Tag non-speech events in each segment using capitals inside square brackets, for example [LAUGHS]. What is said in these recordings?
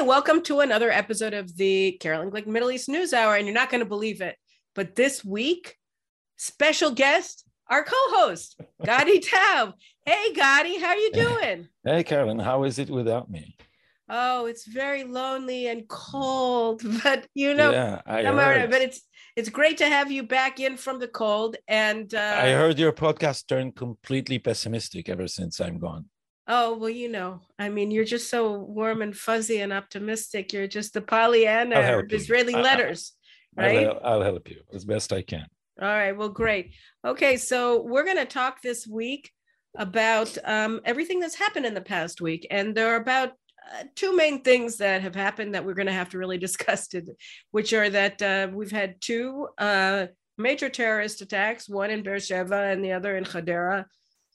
Hey, welcome to another episode of the Caroline Glick Middle East News Hour. And you're not going to believe it, but this week, special guest, our co-host, Gadi [LAUGHS] Taub. Hey, Gadi, how are you doing? Hey, Caroline, how is it without me? Oh, it's very lonely and cold, [LAUGHS] but you know, yeah, I no heard. but it's it's great to have you back in from the cold. And uh, I heard your podcast turned completely pessimistic ever since I'm gone. Oh, well, you know, I mean, you're just so warm and fuzzy and optimistic. You're just the Pollyanna of help you. Israeli I- letters, I'll, right? I'll help you as best I can. All right. Well, great. Okay. So we're going to talk this week about um, everything that's happened in the past week. And there are about uh, two main things that have happened that we're going to have to really [LAUGHS] discuss, to, which are that uh, we've had two uh, major terrorist attacks, one in Beersheba and the other in Hadera,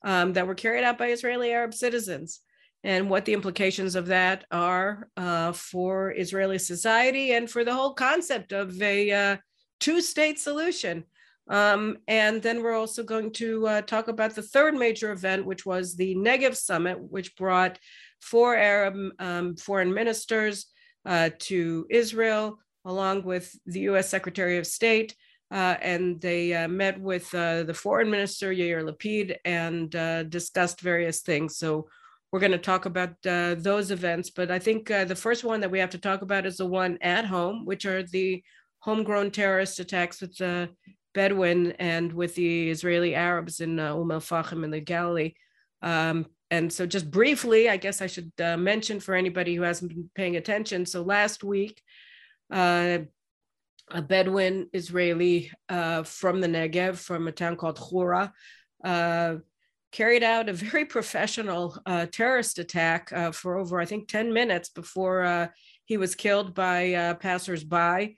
um, that were carried out by Israeli Arab citizens. And what the implications of that are uh, for Israeli society and for the whole concept of a uh, two state solution. Um, and then we're also going to uh, talk about the third major event, which was the Negev Summit, which brought four Arab um, foreign ministers uh, to Israel, along with the US Secretary of State. Uh, and they uh, met with uh, the foreign minister, Yair Lapid, and uh, discussed various things. So we're going to talk about uh, those events. But I think uh, the first one that we have to talk about is the one at home, which are the homegrown terrorist attacks with the Bedouin and with the Israeli Arabs in Umm al Fahm in the Galilee. Um, and so, just briefly, I guess I should mention for anybody who hasn't been paying attention. So, last week, uh, a Bedouin Israeli uh, from the Negev, from a town called Hura, uh, carried out a very professional uh, terrorist attack uh, for over, I think, 10 minutes before uh, he was killed by uh, passersby.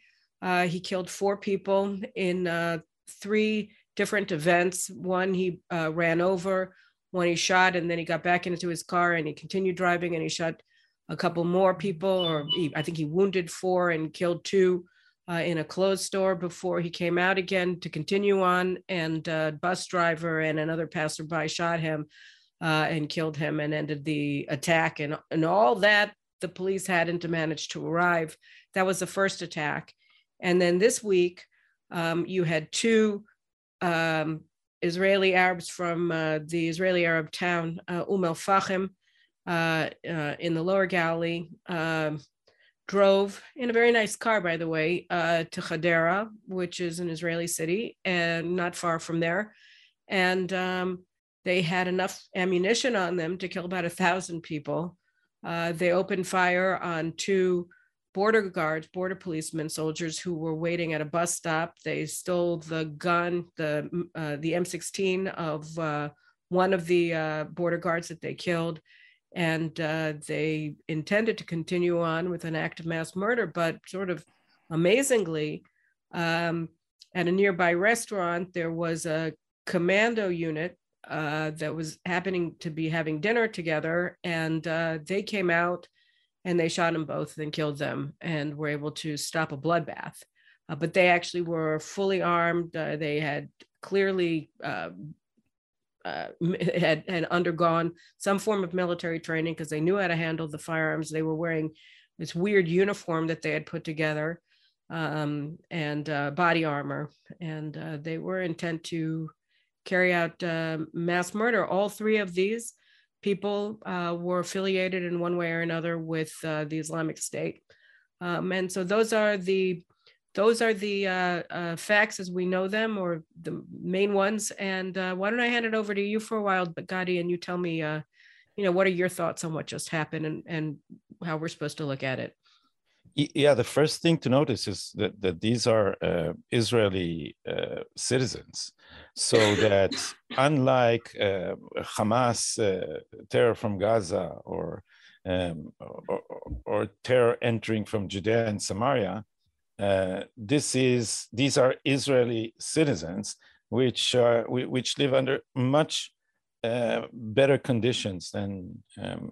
He killed four people in three different events. One he ran over, one he shot, and then he got back into his car and he continued driving and he shot a couple more people, or he, I think he wounded four and killed two uh, in a clothes store before he came out again to continue on. And a bus driver and another passerby shot him uh, and killed him and ended the attack. And, and all that the police hadn't to manage to arrive. That was the first attack. And then this week, um, you had two um, Israeli Arabs from uh, the Israeli Arab town, uh, Umm al Fahm, uh, uh, in the lower Galilee, um, drove in a very nice car, by the way, uh, to Hadera, which is an Israeli city and not far from there. And um, they had enough ammunition on them to kill about a thousand people. Uh, they opened fire on two border guards, border policemen, soldiers who were waiting at a bus stop. They stole the gun, the uh, the M16 of uh, one of the uh, border guards that they killed, and uh, they intended to continue on with an act of mass murder. But sort of amazingly, um, at a nearby restaurant, there was a commando unit uh, that was happening to be having dinner together, and uh, they came out and they shot them both and killed them and were able to stop a bloodbath. Uh, but they actually were fully armed. Uh, they had clearly uh, [LAUGHS] had had undergone some form of military training because they knew how to handle the firearms. They were wearing this weird uniform that they had put together um, and uh, body armor, and uh, they were intent to carry out uh, mass murder. All three of these people uh, were affiliated in one way or another with uh, the Islamic State, um, and so those are the those are the uh, uh, facts as we know them, or the main ones. And uh, why don't I hand it over to you for a while, Gadi, and you tell me, uh, you know, what are your thoughts on what just happened and, and how we're supposed to look at it? Yeah, the first thing to notice is that, that these are uh, Israeli uh, citizens. So [LAUGHS] that unlike uh, Hamas uh, terror from Gaza or, um, or, or terror entering from Judea and Samaria, uh, this is these are Israeli citizens which whi- which live under much uh, better conditions than um,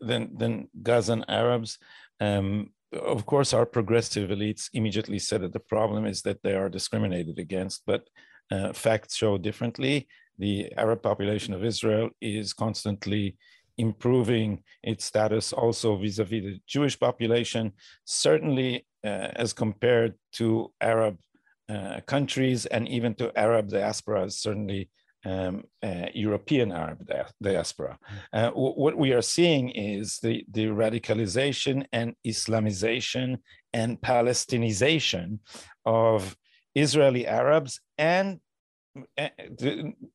than than Gazan Arabs. Um, of course, our progressive elites immediately said that the problem is that they are discriminated against, but uh, facts show differently. The Arab population of Israel is constantly improving its status also vis-a-vis the Jewish population, certainly as compared to Arab uh, countries and even to Arab diasporas, certainly um, uh, European Arab diaspora. Uh, what we are seeing is the, the radicalization and Islamization and Palestinization of Israeli Arabs and uh,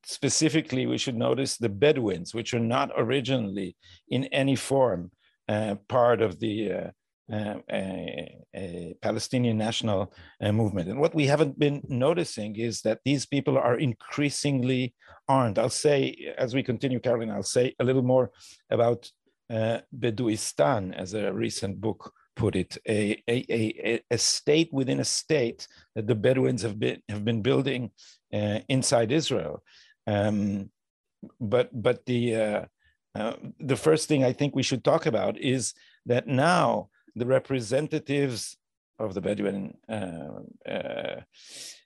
specifically we should notice the Bedouins, which are not originally in any form uh, part of the uh, a, a, Palestinian national uh, movement. And what we haven't been noticing is that these people are increasingly armed. I'll say, as we continue, Caroline, I'll say a little more about uh, Beduistan, as a recent book put it, a, a, a, a, state within a state that the Bedouins have been, have been building uh, inside Israel. Um, but but the, uh, uh, the first thing I think we should talk about is that now the representatives of the Bedouin uh, uh,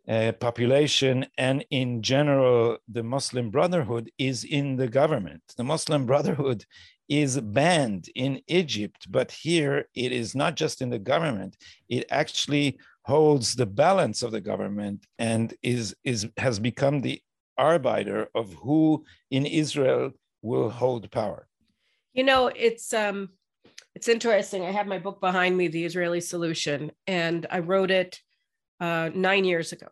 uh, population and in general the Muslim Brotherhood is in the government. The Muslim Brotherhood is banned in Egypt, but here it is not just in the government, it actually holds the balance of the government and is, is, has become the arbiter of who in Israel will hold power. You know, it's um, it's interesting. I have my book behind me, The Israeli Solution, and I wrote it uh, nine years ago.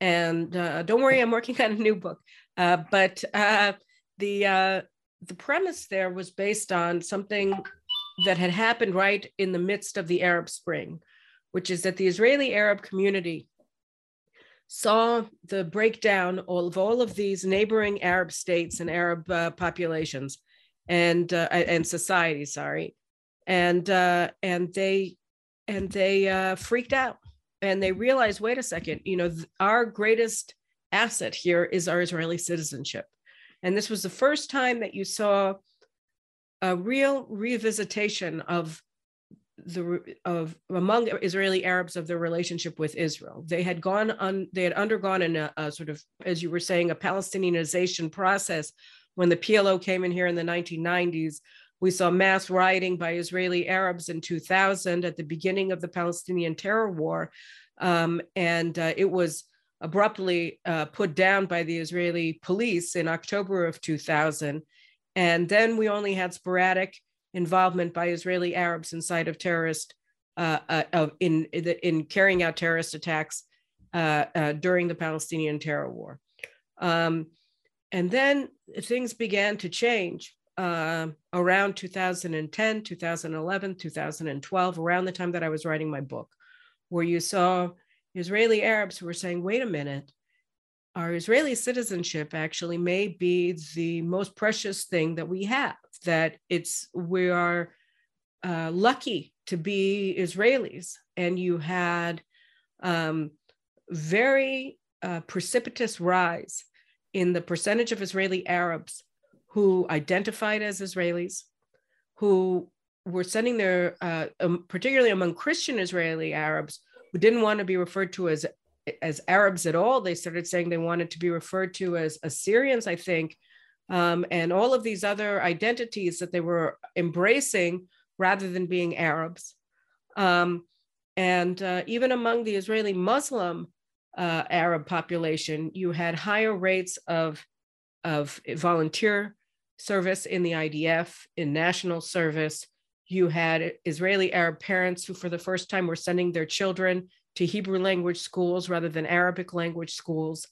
And uh, don't worry, I'm working [LAUGHS] on a new book. Uh, but uh, the uh, the premise there was based on something that had happened right in the midst of the Arab Spring, which is that the Israeli Arab community saw the breakdown of all of these neighboring Arab states and Arab uh, populations and uh, and societies, sorry, and uh, and they and they uh, freaked out and they realized, wait a second, you know, th- our greatest asset here is our Israeli citizenship, and this was the first time that you saw a real revisitation of the of among Israeli Arabs of their relationship with Israel. They had gone on, they had undergone in a, a, sort of, as you were saying, a Palestinianization process when the PLO came in here in the 1990s we saw mass rioting by Israeli Arabs in 2000 at the beginning of the Palestinian terror war. Um, and uh, it was abruptly uh, put down by the Israeli police in October of 2000. And then we only had sporadic involvement by Israeli Arabs inside of terrorist, uh, uh in, in carrying out terrorist attacks uh, uh, during the Palestinian terror war. Um, and then things began to change uh, around 2010, 2011, 2012, around the time that I was writing my book, where you saw Israeli Arabs who were saying, wait a minute, our Israeli citizenship actually may be the most precious thing that we have, that it's, we are uh, lucky to be Israelis. And you had um, very uh, precipitous rise in the percentage of Israeli Arabs who identified as Israelis, who were sending their, uh, um, particularly among Christian Israeli Arabs, who didn't want to be referred to as as Arabs at all. They started saying they wanted to be referred to as Assyrians, I think, um, and all of these other identities that they were embracing rather than being Arabs. Um, and uh, even among the Israeli Muslim uh, Arab population, you had higher rates of, of volunteer service in the IDF, in national service. You had Israeli Arab parents who, for the first time, were sending their children to Hebrew language schools rather than Arabic language schools.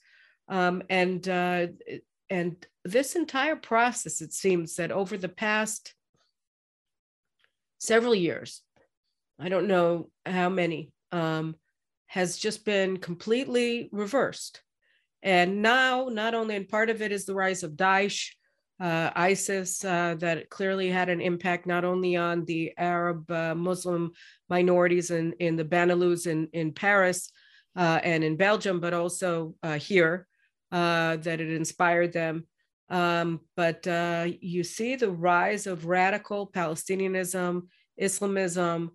Um, and, uh, and this entire process, it seems that over the past several years, I don't know how many, um, has just been completely reversed. And now, not only, and part of it is the rise of Daesh, uh, ISIS uh, that clearly had an impact not only on the Arab uh, Muslim minorities in, in the Benelux in, in Paris uh, and in Belgium, but also uh, here, uh, that it inspired them. Um, but you see the rise of radical Palestinianism, Islamism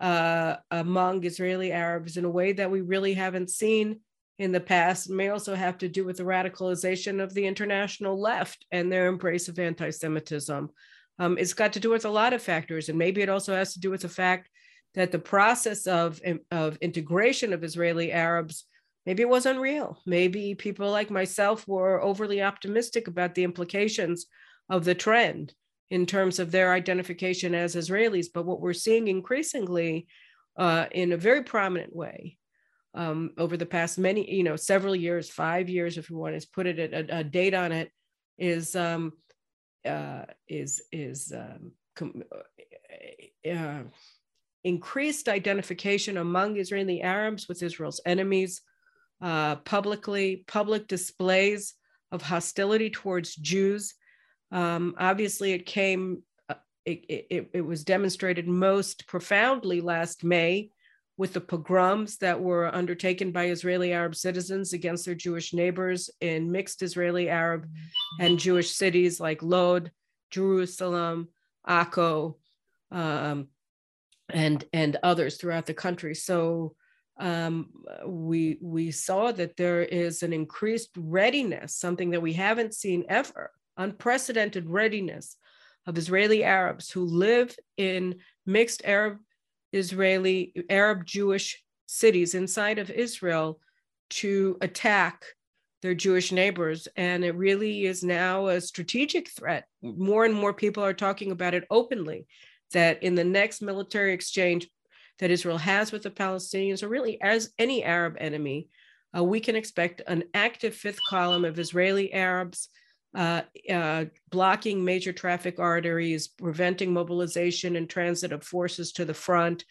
among Israeli Arabs in a way that we really haven't seen in the past may also have to do with the radicalization of the international left and their embrace of anti-Semitism. Um, it's got to do with a lot of factors, and maybe it also has to do with the fact that the process of, of integration of Israeli Arabs maybe it was unreal. Maybe people like myself were overly optimistic about the implications of the trend in terms of their identification as Israelis. But what we're seeing increasingly uh, in a very prominent way um, over the past many, you know, several years, five years, if you want to put it a, a date on it, is um, uh, is is um, com- uh, uh, increased identification among Israeli Arabs with Israel's enemies, uh, publicly public displays of hostility towards Jews. Um, obviously, it came. Uh, it, it, it was demonstrated most profoundly last May with the pogroms that were undertaken by Israeli Arab citizens against their Jewish neighbors in mixed Israeli Arab and Jewish cities like Lod, Jerusalem, Akko, um, and and others throughout the country. So um, we we saw that there is an increased readiness, something that we haven't seen ever, unprecedented readiness of Israeli Arabs who live in mixed Arab Israeli, Arab Jewish cities inside of Israel to attack their Jewish neighbors. And it really is now a strategic threat. More and more people are talking about it openly that in the next military exchange that Israel has with the Palestinians, or really as any Arab enemy, uh, we can expect an active fifth column of Israeli Arabs uh, uh, blocking major traffic arteries, preventing mobilization and transit of forces to the front.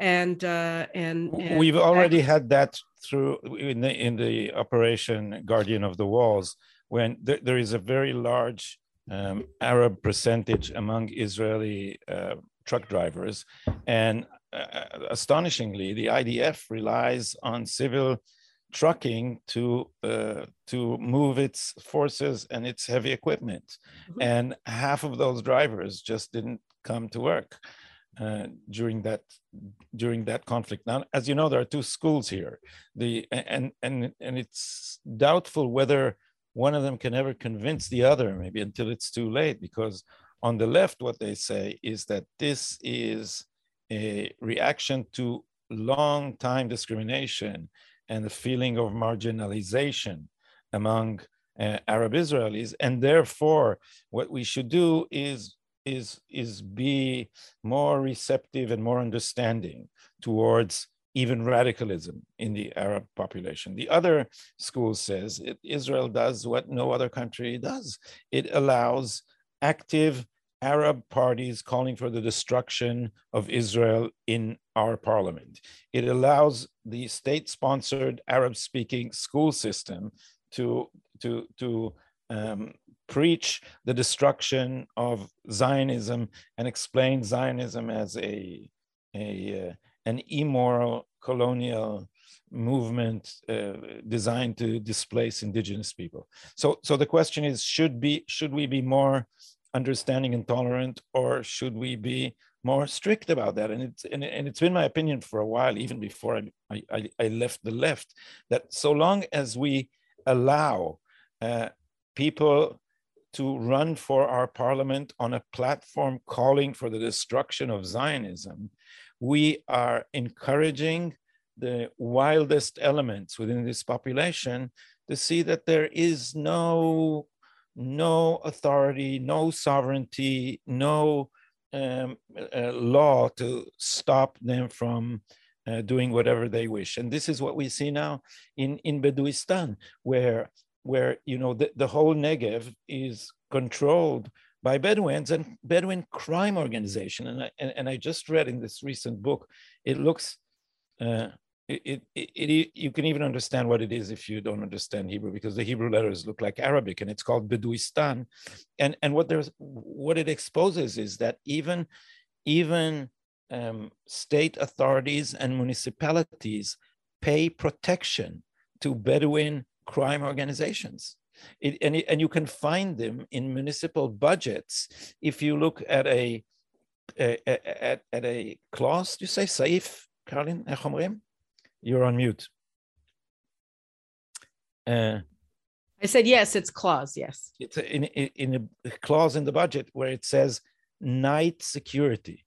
And, uh, and, and we've already had that through in the in the operation Guardian of the Walls, when th- there is a very large um, Arab percentage among Israeli uh, truck drivers, and uh, astonishingly, the IDF relies on civil trucking to uh, to move its forces and its heavy equipment, mm-hmm. and half of those drivers just didn't come to work uh, during that during that conflict. Now, as you know, there are two schools here. The and and and it's doubtful whether one of them can ever convince the other, maybe until it's too late, because on the left, what they say is that this is a reaction to long time discrimination and the feeling of marginalization among uh, Arab Israelis. And therefore, what we should do is, is, is be more receptive and more understanding towards even radicalism in the Arab population. The other school says it, Israel does what no other country does. It allows active Arab parties calling for the destruction of Israel in our parliament. It allows the state sponsored Arab speaking school system to, to, to um, preach the destruction of Zionism and explain Zionism as a, a uh, an immoral colonial movement uh, designed to displace indigenous people. So, so the question is, should be should we be more understanding and tolerant, or should we be more strict about that? And it's and, and it's been my opinion for a while, even before I, I, I left the left, that so long as we allow uh, people to run for our parliament on a platform calling for the destruction of Zionism, we are encouraging the wildest elements within this population to see that there is no no authority, no sovereignty, no um, uh, law to stop them from uh, doing whatever they wish. And this is what we see now in, in Beduistan, where, where you know, the, the whole Negev is controlled by Bedouins and Bedouin crime organization. And I, and, and I just read in this recent book, it looks uh, it, it, it, you can even understand what it is if you don't understand Hebrew because the Hebrew letters look like Arabic and it's called Beduistan. And, and what there's what it exposes is that even, even um, state authorities and municipalities pay protection to Bedouin crime organizations. It, and, it, and you can find them in municipal budgets if you look at a, a, a at, at a clause, you say safe, Caroline? You're on mute. Uh, I said yes. It's clause. Yes. It's in in a clause in the budget where it says night security.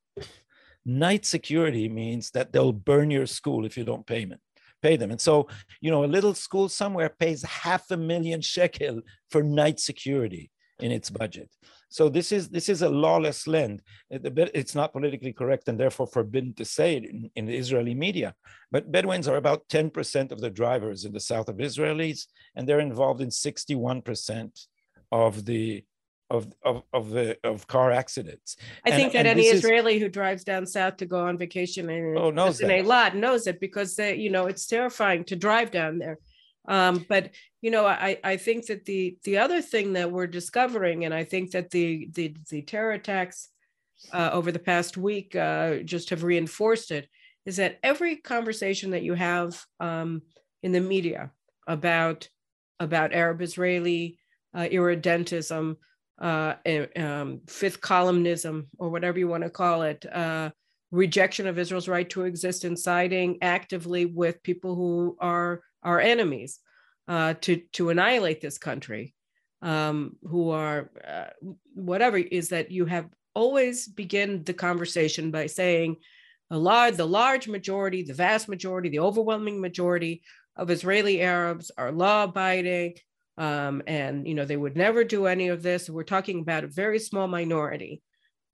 Night security means that they'll burn your school if you don't pay them. Pay them. And so, you know, a little school somewhere pays half a million shekel for night security in its budget. So this is this is a lawless land. It's not politically correct and therefore forbidden to say it in, in the Israeli media. But Bedouins are about 10% of the drivers in the south of Israelis, and they're involved in 61% of the of of of the of car accidents. I and, think that any Israeli is, who drives down south to go on vacation in, oh, knows in a lot knows it because they, you know it's terrifying to drive down there. Um, but you know, I I think that the the other thing that we're discovering, and I think that the the the terror attacks uh, over the past week uh, just have reinforced it, is that every conversation that you have um, in the media about about Arab Israeli uh, irredentism, uh, um, fifth columnism, or whatever you want to call it, uh, rejection of Israel's right to exist and siding actively with people who are our enemies uh, to, to annihilate this country, um, who are uh, whatever, is that you have always begin the conversation by saying a large, the large majority, the vast majority, the overwhelming majority of Israeli Arabs are law abiding, um, and you know they would never do any of this. We're talking about a very small minority.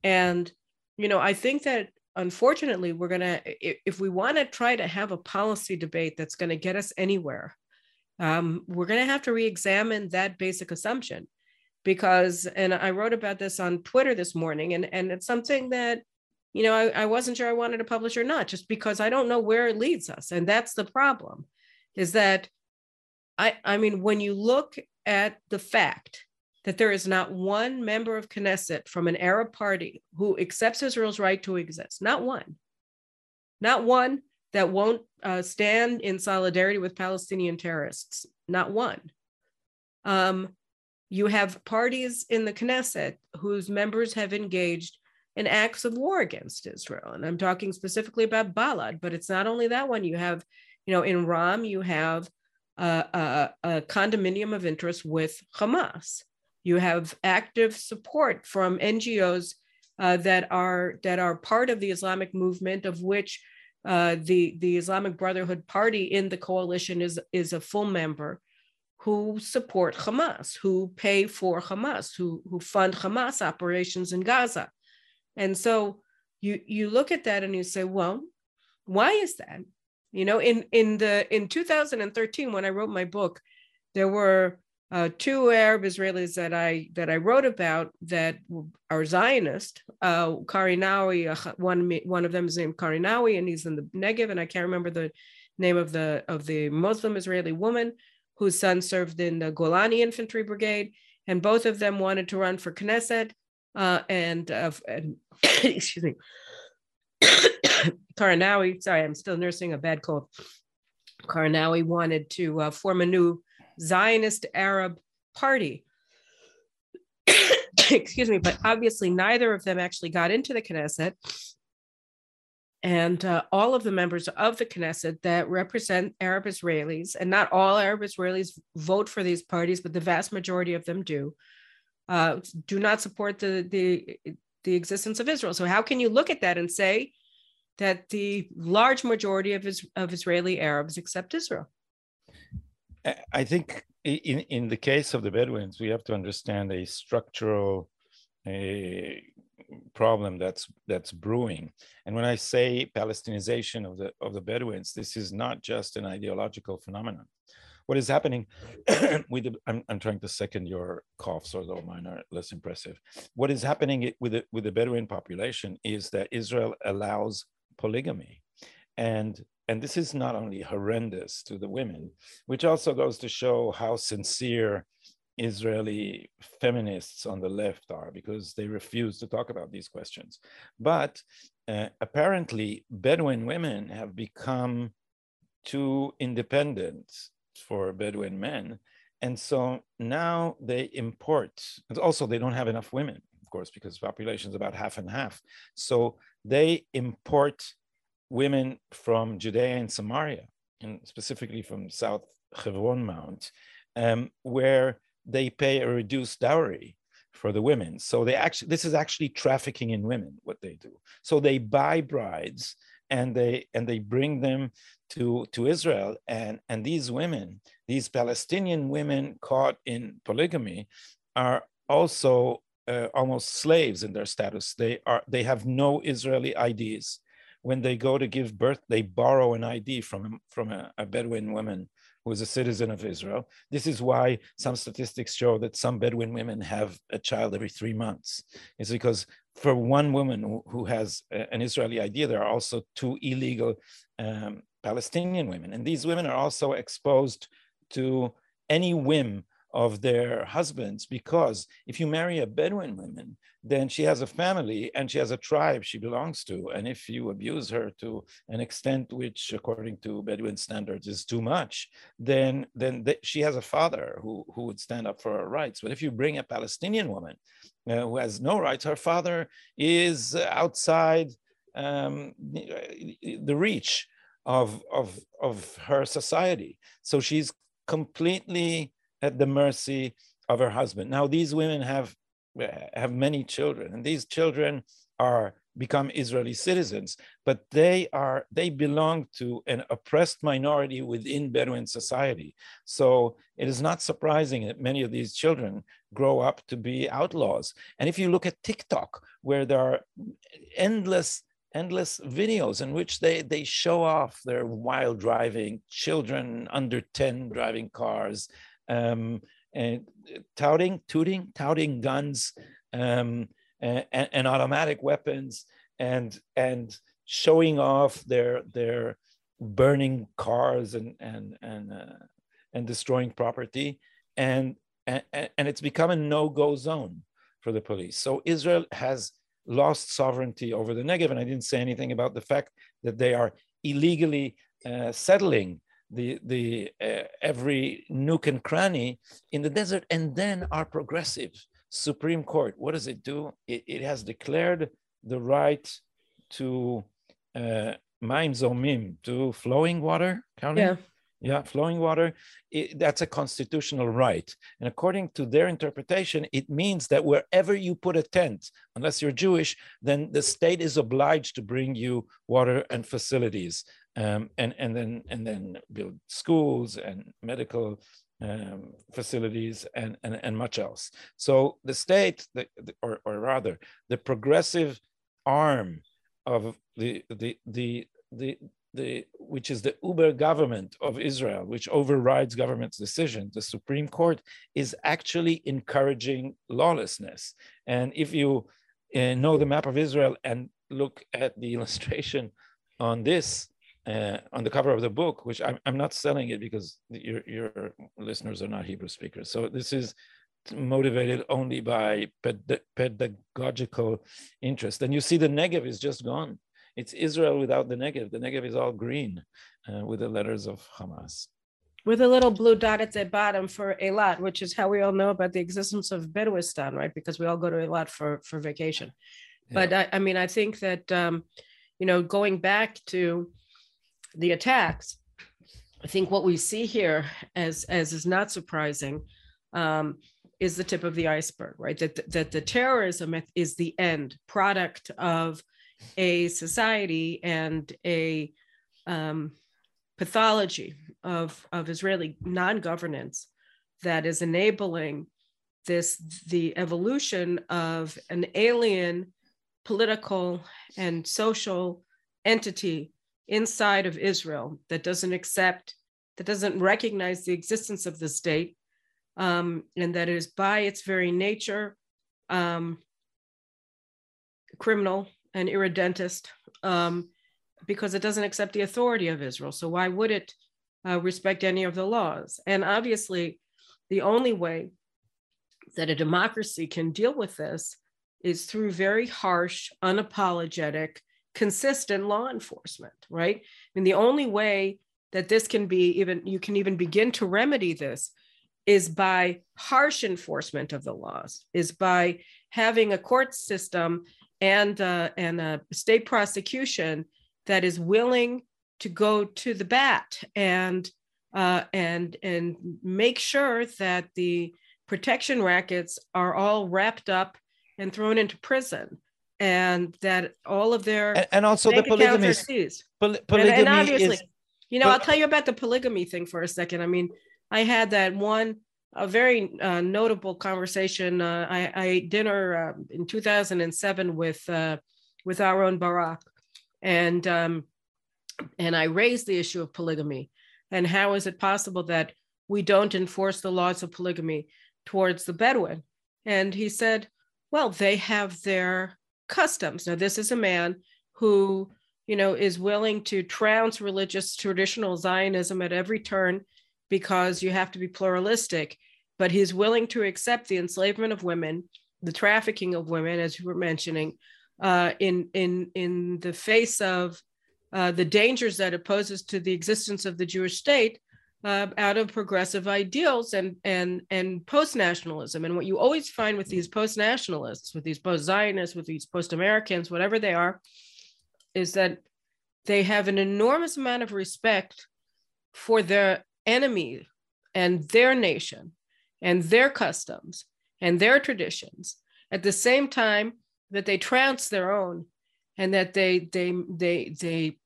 And you know i think that unfortunately we're going to if we want to try to have a policy debate that's going to get us anywhere um, we're going to have to re-examine that basic assumption. Because and i wrote about this on twitter this morning and and it's something that you know I, I wasn't sure i wanted to publish or not just because i don't know where it leads us and that's the problem is that I, I mean, when you look at the fact that there is not one member of Knesset from an Arab party who accepts Israel's right to exist, not one, not one that won't uh, stand in solidarity with Palestinian terrorists, not one. Um, you have parties in the Knesset whose members have engaged in acts of war against Israel. And I'm talking specifically about Balad, but it's not only that one. You have, you know, in Ra'am, you have a, a, condominium of interest with Hamas. You have active support from NGOs uh, that are that are part of the Islamic movement, of which uh, the the Islamic Brotherhood Party in the coalition is is a full member, who support Hamas, who pay for Hamas, who who fund Hamas operations in Gaza, and so you you look at that and you say, well, why is that? You know, in in the in 2013 when I wrote my book, there were uh, two Arab Israelis that I that I wrote about that are Zionist. Uh, Karinawi, uh, one one of them is named Karinawi, and he's in the Negev, and I can't remember the name of the of the Muslim Israeli woman whose son served in the Golani Infantry Brigade, and both of them wanted to run for Knesset. Uh, and, uh, and [COUGHS] excuse me, [COUGHS] Karinawi. sorry, I'm still nursing a bad cold. Karanawi wanted to uh, form a new Zionist Arab party. [COUGHS] Excuse me, but obviously neither of them actually got into the Knesset. And uh, all of the members of the Knesset that represent Arab Israelis, and not all Arab Israelis vote for these parties, but the vast majority of them do, uh, do not support the, the, the existence of Israel. So, how can you look at that and say that the large majority of, is, of Israeli Arabs accept Israel. I think in, in the case of the Bedouins, we have to understand a structural a problem that's that's brewing. And when I say Palestinization of the of the Bedouins, this is not just an ideological phenomenon. What is happening [CLEARS THROAT] with the, I'm, I'm trying to second your coughs, although mine are less impressive. What is happening with the, with the Bedouin population is that Israel allows polygamy. And, and this is not only horrendous to the women, which also goes to show how sincere Israeli feminists on the left are because they refuse to talk about these questions. But uh, apparently, Bedouin women have become too independent for Bedouin men. And so now they import, and also they don't have enough women, of course, because the population is about half and half. So they import women from Judea and Samaria, and specifically from South Hebron Mount, um, where they pay a reduced dowry for the women. So they actually this is actually trafficking in women what they do. So they buy brides and they and they bring them to to Israel and and these women, these Palestinian women caught in polygamy are also uh, almost slaves in their status. They are they have no Israeli IDs. When they go to give birth, they borrow an ID from from a, a Bedouin woman who is a citizen of Israel. This is why some statistics show that some Bedouin women have a child every three months. It's because for one woman who, who has a, an Israeli ID, there are also two illegal um, Palestinian women. And these women are also exposed to any whim of their husbands because if you marry a Bedouin woman, then she has a family and she has a tribe she belongs to. And if you abuse her to an extent which, according to Bedouin standards, is too much, then, then she has a father who, who would stand up for her rights. But if you bring a Palestinian woman uh, who has no rights, her father is outside um, the reach of, of, of her society. So she's completely at the mercy of her husband. Now, these women have have many children, and these children are become Israeli citizens, but they are they belong to an oppressed minority within Bedouin society. So it is not surprising that many of these children grow up to be outlaws. And if you look at TikTok, where there are endless endless videos in which they they show off their wild driving children under 10 driving cars um, and touting, tooting, touting guns um, and, and, automatic weapons, and and showing off their their burning cars and and and uh, and destroying property, and, and and it's become a no-go zone for the police. So Israel has lost sovereignty over the Negev, and I didn't say anything about the fact that they are illegally uh, settling the the uh, every nook and cranny in the desert and then our progressive supreme court. What does it do? It, it has declared the right to uh mayim zormim to flowing water counting yeah. Yeah flowing water. It, that's a constitutional right. And according to their interpretation it means that wherever you put a tent unless you're jewish then the state is obliged to bring you water and facilities um, and and then and then build schools and medical um, facilities and, and and much else. So the state, the, or or rather, the progressive arm of the the the the the, which is the uber government of Israel, which overrides government's decision, the Supreme Court, is actually encouraging lawlessness. And if you uh, know the map of Israel and look at the [LAUGHS] illustration on this, uh, on the cover of the book, which I'm, I'm not selling it because your, your listeners are not Hebrew speakers. So this is motivated only by ped- pedagogical interest. And you see the Negev is just gone. It's Israel without the Negev. The Negev is all green uh, with the letters of Hamas. With a little blue dot at the bottom for Eilat, which is how we all know about the existence of Bedouistan, right? Because we all go to Eilat for, for vacation. Yeah. But I, I, mean, I think that, um, you know, going back to the attacks, I think what we see here, as as is not surprising, um, is the tip of the iceberg, right? That that the terrorism is the end product of a society and a um, pathology of of Israeli non-governance that is enabling this the evolution of an alien political and social entity inside of Israel that doesn't accept, that doesn't recognize the existence of the state, um, and that is by its very nature um, criminal and irredentist um, because it doesn't accept the authority of Israel. So why would it uh, respect any of the laws? And obviously, the only way that a democracy can deal with this is through very harsh, unapologetic, consistent law enforcement, right? I mean, the only way that this can be even, you can even begin to remedy this is by harsh enforcement of the laws, is by having a court system and, uh, and a state prosecution that is willing to go to the bat and uh, and and make sure that the protection rackets are all wrapped up and thrown into prison and that all of their and, and also the polygamy poly- polygamy and, and obviously is, you know i'll tell you about the polygamy thing for a second. I mean i had that one a very uh, notable conversation uh, I, I, ate dinner uh, in 2007 with uh, with Aharon Barak. And um, and i raised the issue of polygamy and how is it possible that we don't enforce the laws of polygamy towards the bedouin? And he said well they have their customs. Now, this is a man who, you know, is willing to trounce religious traditional Zionism at every turn because you have to be pluralistic, but he's willing to accept the enslavement of women, the trafficking of women, as you were mentioning, uh, in in in the face of uh, the dangers that it poses to the existence of the Jewish state uh, out of progressive ideals and and and post nationalism. And what you always find with these post nationalists, with these post Zionists, with these post Americans, whatever they are, is that they have an enormous amount of respect for their enemy and their nation and their customs and their traditions at the same time that they trounce their own and that they they they they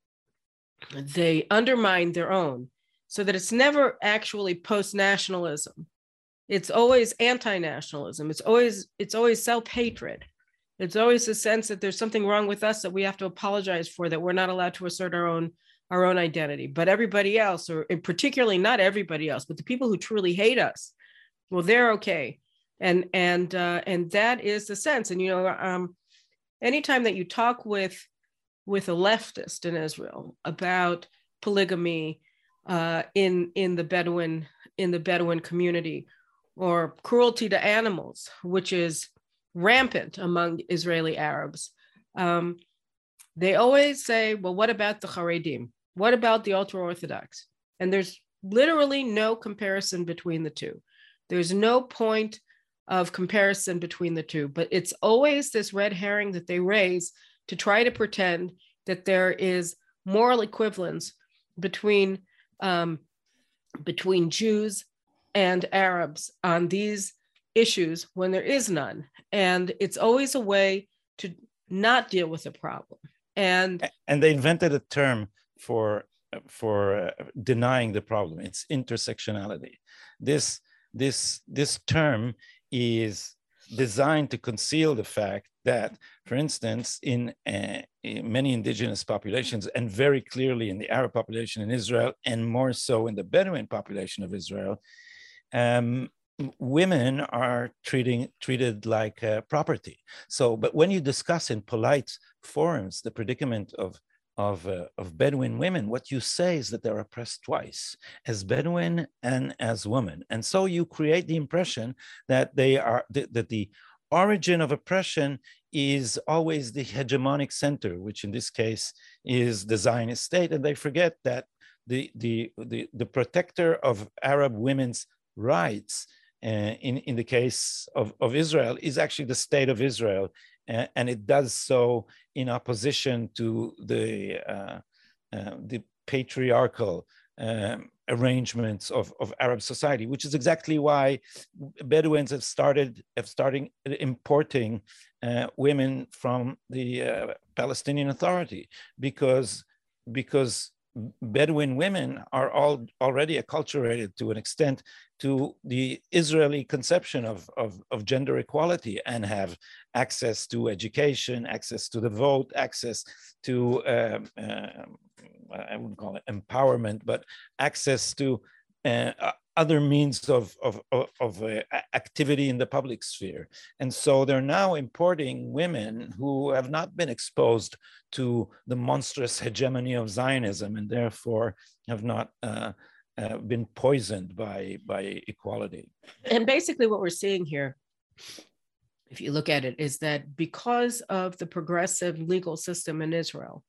they undermine their own so that it's never actually post-nationalism. It's always anti-nationalism. It's always it's always self-hatred. It's always a sense that there's something wrong with us that we have to apologize for that we're not allowed to assert our own our own identity. But everybody else or particularly not everybody else but the people who truly hate us well they're okay. And and uh, and that is the sense. And you know um, anytime that you talk with with a leftist in israel about polygamy uh, in in the Bedouin in the Bedouin community, or cruelty to animals, which is rampant among Israeli Arabs. Um, they always say, "Well, what about the Haredim? What about the ultra Orthodox?" And there's literally no comparison between the two. There's no point of comparison between the two, but it's always this red herring that they raise to try to pretend that there is moral equivalence between um, between Jews and Arabs on these issues when there is none. And it's always a way to not deal with the problem. And and they invented a term for for uh, denying the problem. It's intersectionality. This this this term is designed to conceal the fact that, for instance, in, uh, in, many indigenous populations, and very clearly in the Arab population in Israel, and more so in the Bedouin population of Israel, um, women are treating treated like uh, property. So, but when you discuss in polite forums the predicament of of, uh, of Bedouin women, what you say is that they're oppressed twice, as Bedouin and as women. And so you create the impression that they are that the origin of oppression is always the hegemonic center, which in this case is the Zionist state. And they forget that the, the, the, the protector of Arab women's rights uh, in, in the case of, of Israel is actually the state of Israel. And it does so in opposition to the, uh, uh the patriarchal um, arrangements of, of Arab society, which is exactly why Bedouins have started have starting importing uh, women from the uh, Palestinian Authority because because Bedouin women are all already acculturated to an extent to the Israeli conception of, of, of, gender equality and have access to education, access to the vote, access to um, uh, I wouldn't call it empowerment, but access to uh, other means of, of, of, of uh, activity in the public sphere. And so they're now importing women who have not been exposed to the monstrous hegemony of Zionism and therefore have not uh, uh, been poisoned by, by equality. And basically, what we're seeing here, if you look at it, is that because of the progressive legal system in Israel,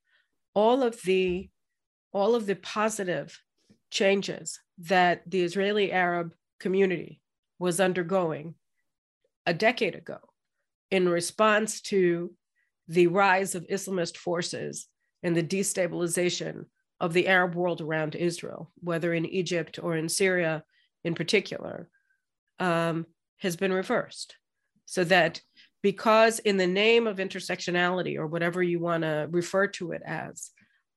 all of the all of the positive changes that the Israeli Arab community was undergoing a decade ago in response to the rise of Islamist forces and the destabilization of the Arab world around Israel, whether in Egypt or in Syria in particular, um, has been reversed. So that because in the name of intersectionality or whatever you want to refer to it as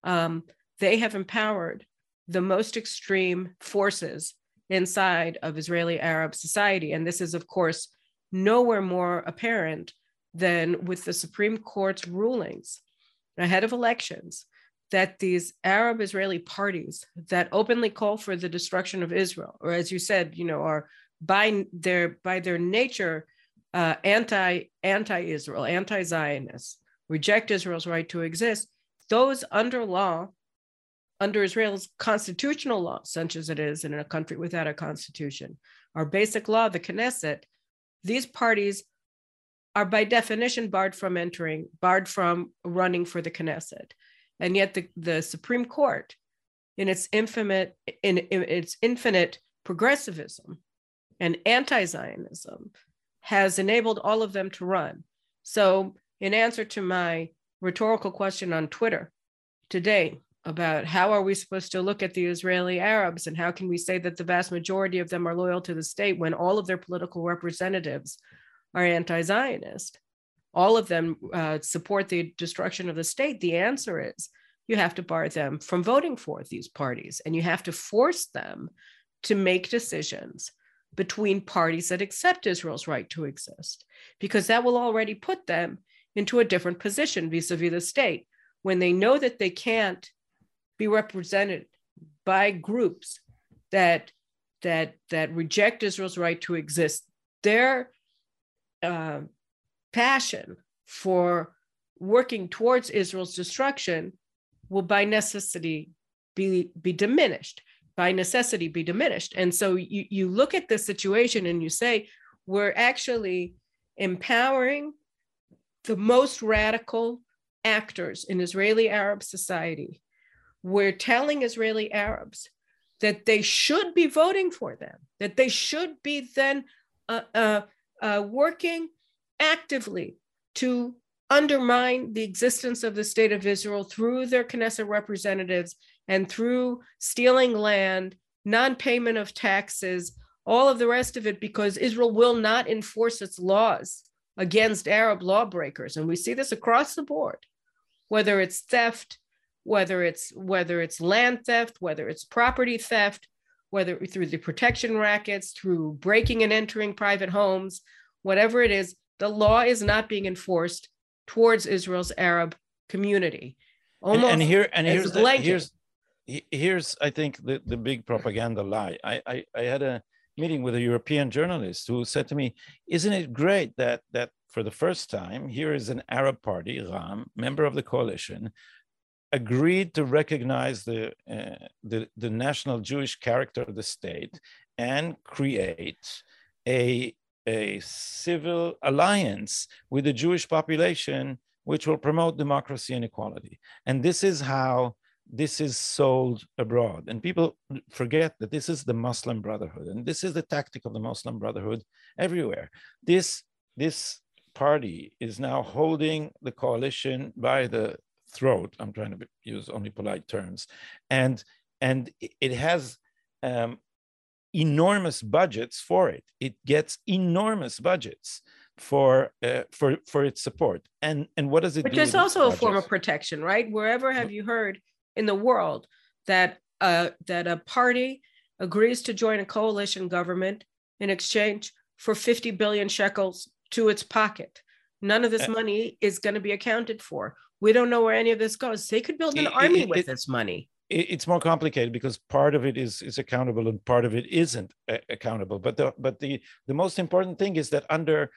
um, they have empowered the most extreme forces inside of israeli arab society and this is of course nowhere more apparent than with the supreme court's rulings ahead of elections that these Arab Israeli parties that openly call for the destruction of Israel, or as you said, you know, are by their by their nature uh, anti anti Israel, anti Zionists, reject Israel's right to exist. Those under law, under Israel's constitutional law, such as it is in a country without a constitution, our basic law, the Knesset, these parties are by definition barred from entering, barred from running for the Knesset. And yet the, the Supreme Court, in its infinite, in, in its infinite progressivism and anti-Zionism, has enabled all of them to run. So, in answer to my rhetorical question on Twitter today about how are we supposed to look at the Israeli Arabs and how can we say that the vast majority of them are loyal to the state when all of their political representatives are anti Zionist? all of them uh, support the destruction of the state, the answer is you have to bar them from voting for these parties and you have to force them to make decisions between parties that accept Israel's right to exist, because that will already put them into a different position vis a vis the state when they know that they can't be represented by groups that that that reject Israel's right to exist. Their uh, passion for working towards Israel's destruction will by necessity be, be diminished, by necessity be diminished. And so you, you look at the situation and you say, we're actually empowering the most radical actors in Israeli Arab society. We're telling Israeli Arabs that they should be voting for them, that they should be then uh, uh, uh, working actively to undermine the existence of the state of Israel through their Knesset representatives and through stealing land, non payment of taxes, all of the rest of it, because Israel will not enforce its laws against Arab lawbreakers. And we see this across the board, whether it's theft, whether it's whether it's land theft, whether it's property theft, whether through the protection rackets, through breaking and entering private homes, whatever it is, the law is not being enforced towards Israel's Arab community. Almost and, and here and here's the, here's here's I think the, the big propaganda lie. I, I I had a meeting with a European journalist who said to me, "Isn't it great that that for the first time here is an Arab party, Ra'am, member of the coalition, agreed to recognize the, uh, the, the national Jewish character of the state and create a a civil alliance with the Jewish population, which will promote democracy and equality. And this is how this is sold abroad. And people forget that this is the Muslim Brotherhood, and this is the tactic of the Muslim Brotherhood everywhere. This, this party is now holding the coalition by the throat. I'm trying to use only polite terms. And, and it has um, enormous budgets for it. It gets enormous budgets for uh, for for its support. And and what does it? Which is also a form of protection, right? Wherever have you heard in the world that uh, that a party agrees to join a coalition government in exchange for 50 billion shekels to its pocket? None of this uh, money is going to be accounted for. We don't know where any of this goes. They could build an it, army it, with it, this money. it's more complicated because part of it is is accountable and part of it isn't accountable. But the but the the most important thing is that under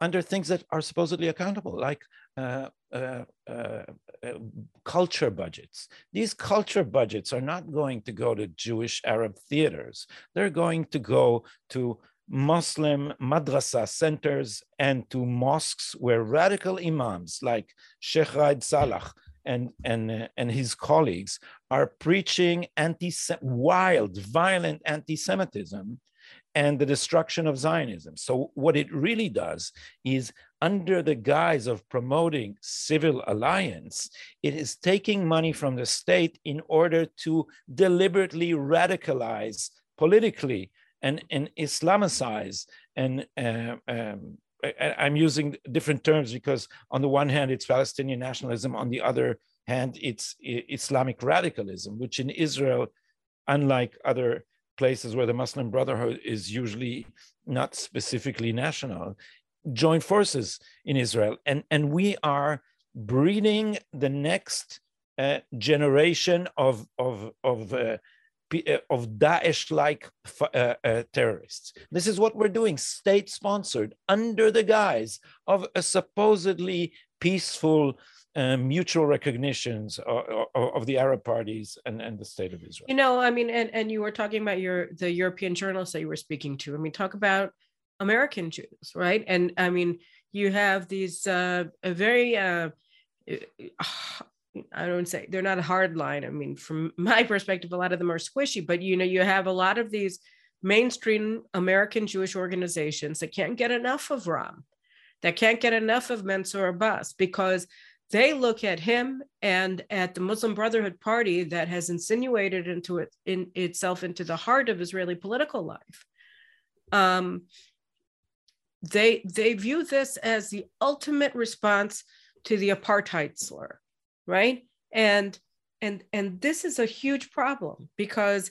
under things that are supposedly accountable like uh, uh, uh, uh culture budgets. These culture budgets are not going to go to jewish arab theaters. They're going to go to Muslim madrasa centers and to mosques where radical imams like Sheikh Raed Salah and, and, uh, and his colleagues are preaching anti wild, violent anti Semitism and the destruction of Zionism. So, what it really does is, under the guise of promoting civil alliance, it is taking money from the state in order to deliberately radicalize politically and, and Islamicize and uh, um, I, am using different terms because on the one hand it's Palestinian nationalism, on the other hand it's Islamic radicalism, which in Israel, unlike other places where the Muslim Brotherhood is usually not specifically national, join forces in Israel, and and we are breeding the next uh, generation of of of uh, of Daesh-like uh, uh, terrorists. This is what we're doing, state-sponsored, under the guise of a supposedly peaceful uh, mutual recognitions of, of, the Arab parties and, and the state of Israel. You know, I mean, and, and you were talking about your the European journalists that you were speaking to. I mean, talk about American Jews, right? And I mean, you have these uh, very uh, I don't say they're not a hard line. I mean, from [LAUGHS] my perspective, a lot of them are squishy, but you know, you have a lot of these mainstream American Jewish organizations that can't get enough of Ra'am, that can't get enough of Mansour Abbas because they look at him and at the Muslim Brotherhood Party that has insinuated into it in itself into the heart of Israeli political life. Um, they they view this as the ultimate response to the apartheid slur right? And and and this is a huge problem because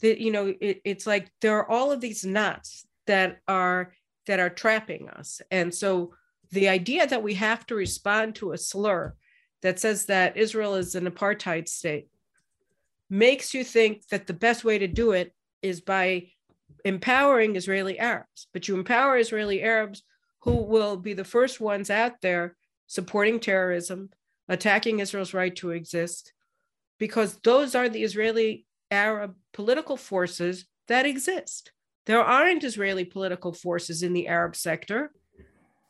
the, you know it, it's like there are all of these knots that are that are trapping us. And so the idea that we have to respond to a slur that says that israel is an apartheid state makes you think that the best way to do it is by empowering israeli arabs. But you empower israeli arabs who will be the first ones out there supporting terrorism attacking Israel's right to exist, because those are the Israeli Arab political forces that exist. There aren't Israeli political forces in the Arab sector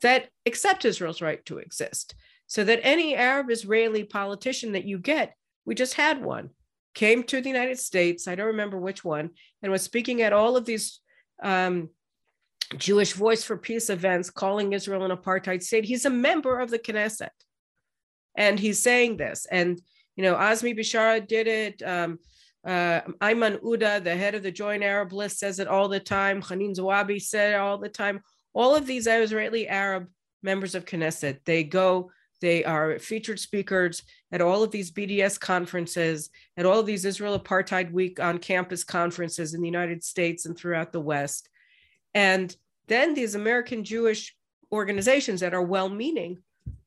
that accept Israel's right to exist. So that any Arab Israeli politician that you get, we just had one, came to the United States, I don't remember which one, and was speaking at all of these um, Jewish Voice for Peace events calling Israel an apartheid state. He's a member of the Knesset and he's saying this. And you know, Azmi Bishara did it. Um, uh, Ayman Odeh, the head of the Joint Arab List, says it all the time. Hanin Zoabi said it all the time. All of these Israeli Arab members of Knesset, they go, they are featured speakers at all of these BDS conferences, at all of these Israel Apartheid Week on campus conferences in the United States and throughout the West. And then these American Jewish organizations that are well meaning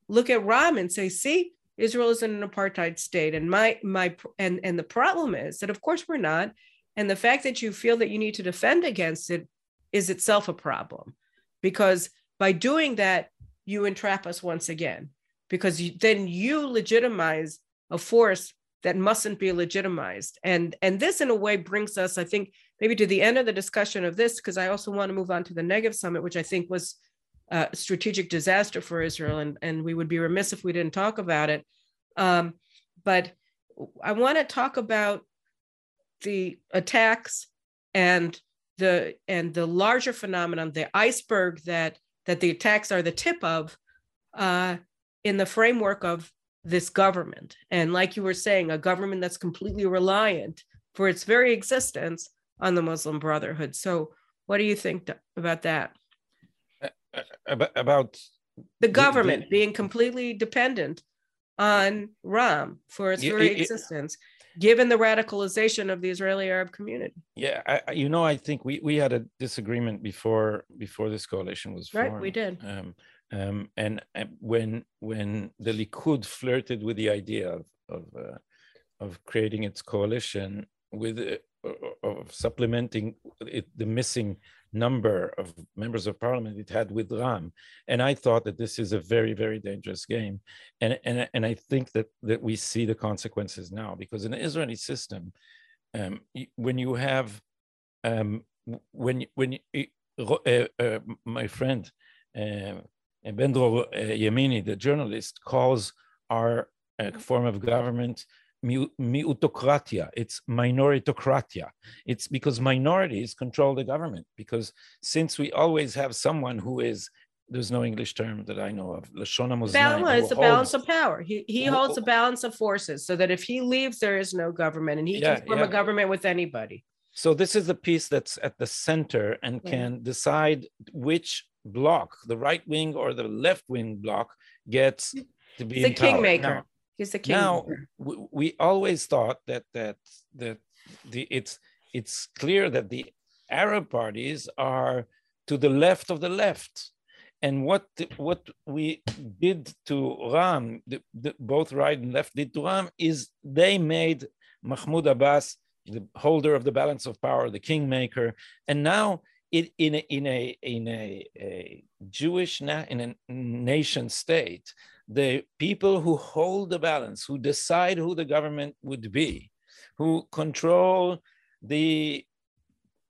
look at Ra'am and say, see, Israel is in an apartheid state. And my my and and the problem is that of course we're not. And the fact that you feel that you need to defend against it is itself a problem. Because by doing that, you entrap us once again. Because you, then you legitimize a force that mustn't be legitimized. And and this in a way brings us, I think, maybe to the end of the discussion of this, because I also want to move on to the Negev summit, which I think was uh, strategic disaster for Israel, and, and we would be remiss if we didn't talk about it. Um, but I want to talk about the attacks and the and the larger phenomenon, the iceberg that that the attacks are the tip of, uh, in the framework of this government. And like you were saying, a government that's completely reliant for its very existence on the Muslim Brotherhood. So, what do you think about that? About the government the, the, being completely dependent on Ra'am for its very it, existence, it, given the radicalization of the Israeli Arab community. Yeah, I, you know, I think we we had a disagreement before before this coalition was formed. Right, we did. Um, um, and, and when when the Likud flirted with the idea of of, uh, of creating its coalition with uh, of supplementing it, the missing number of members of parliament it had with Ra'am. And I thought that this is a very, very dangerous game. And, and, and I think that, that we see the consequences now because in the Israeli system, um, when you have, um, when, when uh, uh, my friend, uh, Ben-Dror uh, Yemini, the journalist, calls our uh, form of government miutocratia, it's minoritocratia. It's because minorities control the government. Because since we always have someone who is, there's no English term that I know of, Lashon Balance, it's the balance of power. He, he holds a balance of forces so that if he leaves, there is no government and he yeah, can form yeah. a government with anybody. So this is the piece that's at the center and can decide which block, the right wing or the left wing block, gets to be the kingmaker. Now, He's the kingmaker. Now we, we always thought that that that the it's it's clear that the Arab parties are to the left of the left. And what what we did to Ra'am, the, the, both right and left did to Ra'am, is they made Mahmoud Abbas the holder of the balance of power, the kingmaker, and now it, in a, in a in a, a Jewish na- in a nation state, the people who hold the balance, who decide who the government would be, who control the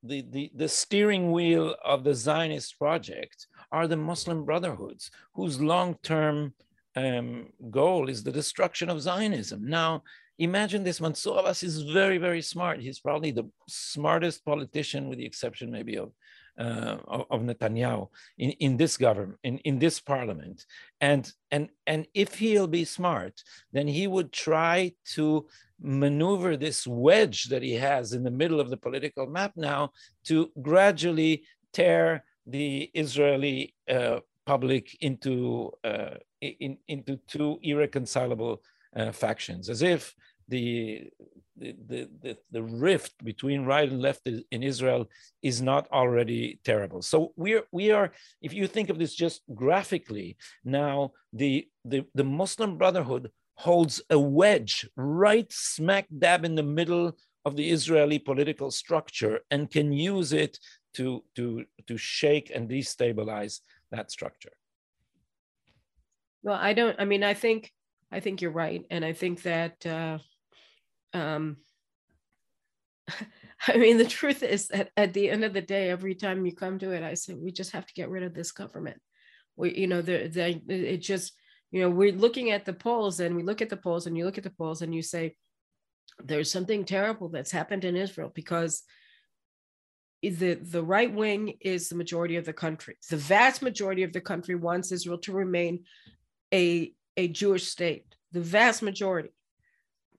the, the, the steering wheel of the Zionist project are the Muslim brotherhoods, whose long term um, goal is the destruction of Zionism. Now, imagine this Mansour Abbas is very, very smart. He's probably the smartest politician, with the exception maybe of uh, of Netanyahu in, in this government, in, in this parliament. And, and, and if he'll be smart, then he would try to maneuver this wedge that he has in the middle of the political map now to gradually tear the Israeli uh, public into, uh, in, into two irreconcilable uh, factions, as if the the, the, the, rift between right and left in Israel is not already terrible. So we're, we are, if you think of this just graphically, now the, the, the Muslim Brotherhood holds a wedge right smack dab in the middle of the Israeli political structure and can use it to, to, to shake and destabilize that structure. Well, I don't, I mean, I think, I think you're right. And I think that, uh, um, [LAUGHS] I mean, the truth is that at the end of the day, every time you come to it, I say we just have to get rid of this government. We, you know, the, the it just, you know, we're looking at the polls and we look at the polls and you look at the polls and you say, there's something terrible that's happened in Israel because the the right wing is the majority of the country. The vast majority of the country wants Israel to remain a a Jewish state. The vast majority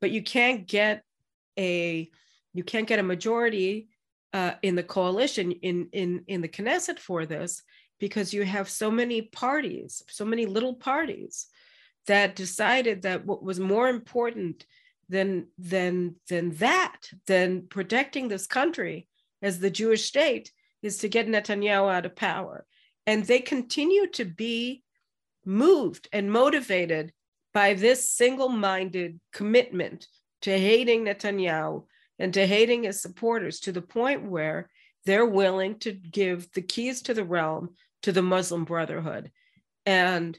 but you can't get a you can't get a majority uh, in the coalition in in in the Knesset for this because you have so many parties, so many little parties that decided that what was more important than than than that than protecting this country as the Jewish state is to get Netanyahu out of power, and they continue to be moved and motivated by this single minded commitment to hating Netanyahu and to hating his supporters to the point where they're willing to give the keys to the realm to the Muslim Brotherhood. And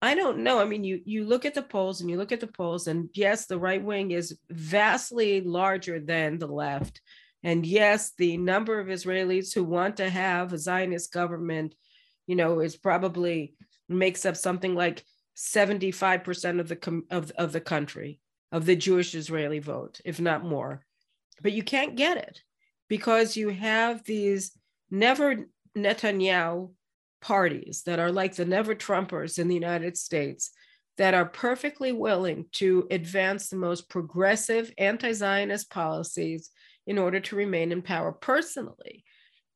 I don't know. I mean, you you look at the polls and you look at the polls, and yes, the right wing is vastly larger than the left. And yes, the number of Israelis who want to have a Zionist government, you know, is probably makes up something like 75% of the of, of the country of the Jewish Israeli vote, if not more. But you can't get it because you have these never Netanyahu parties that are like the never Trumpers in the United States that are perfectly willing to advance the most progressive anti Zionist policies in order to remain in power personally.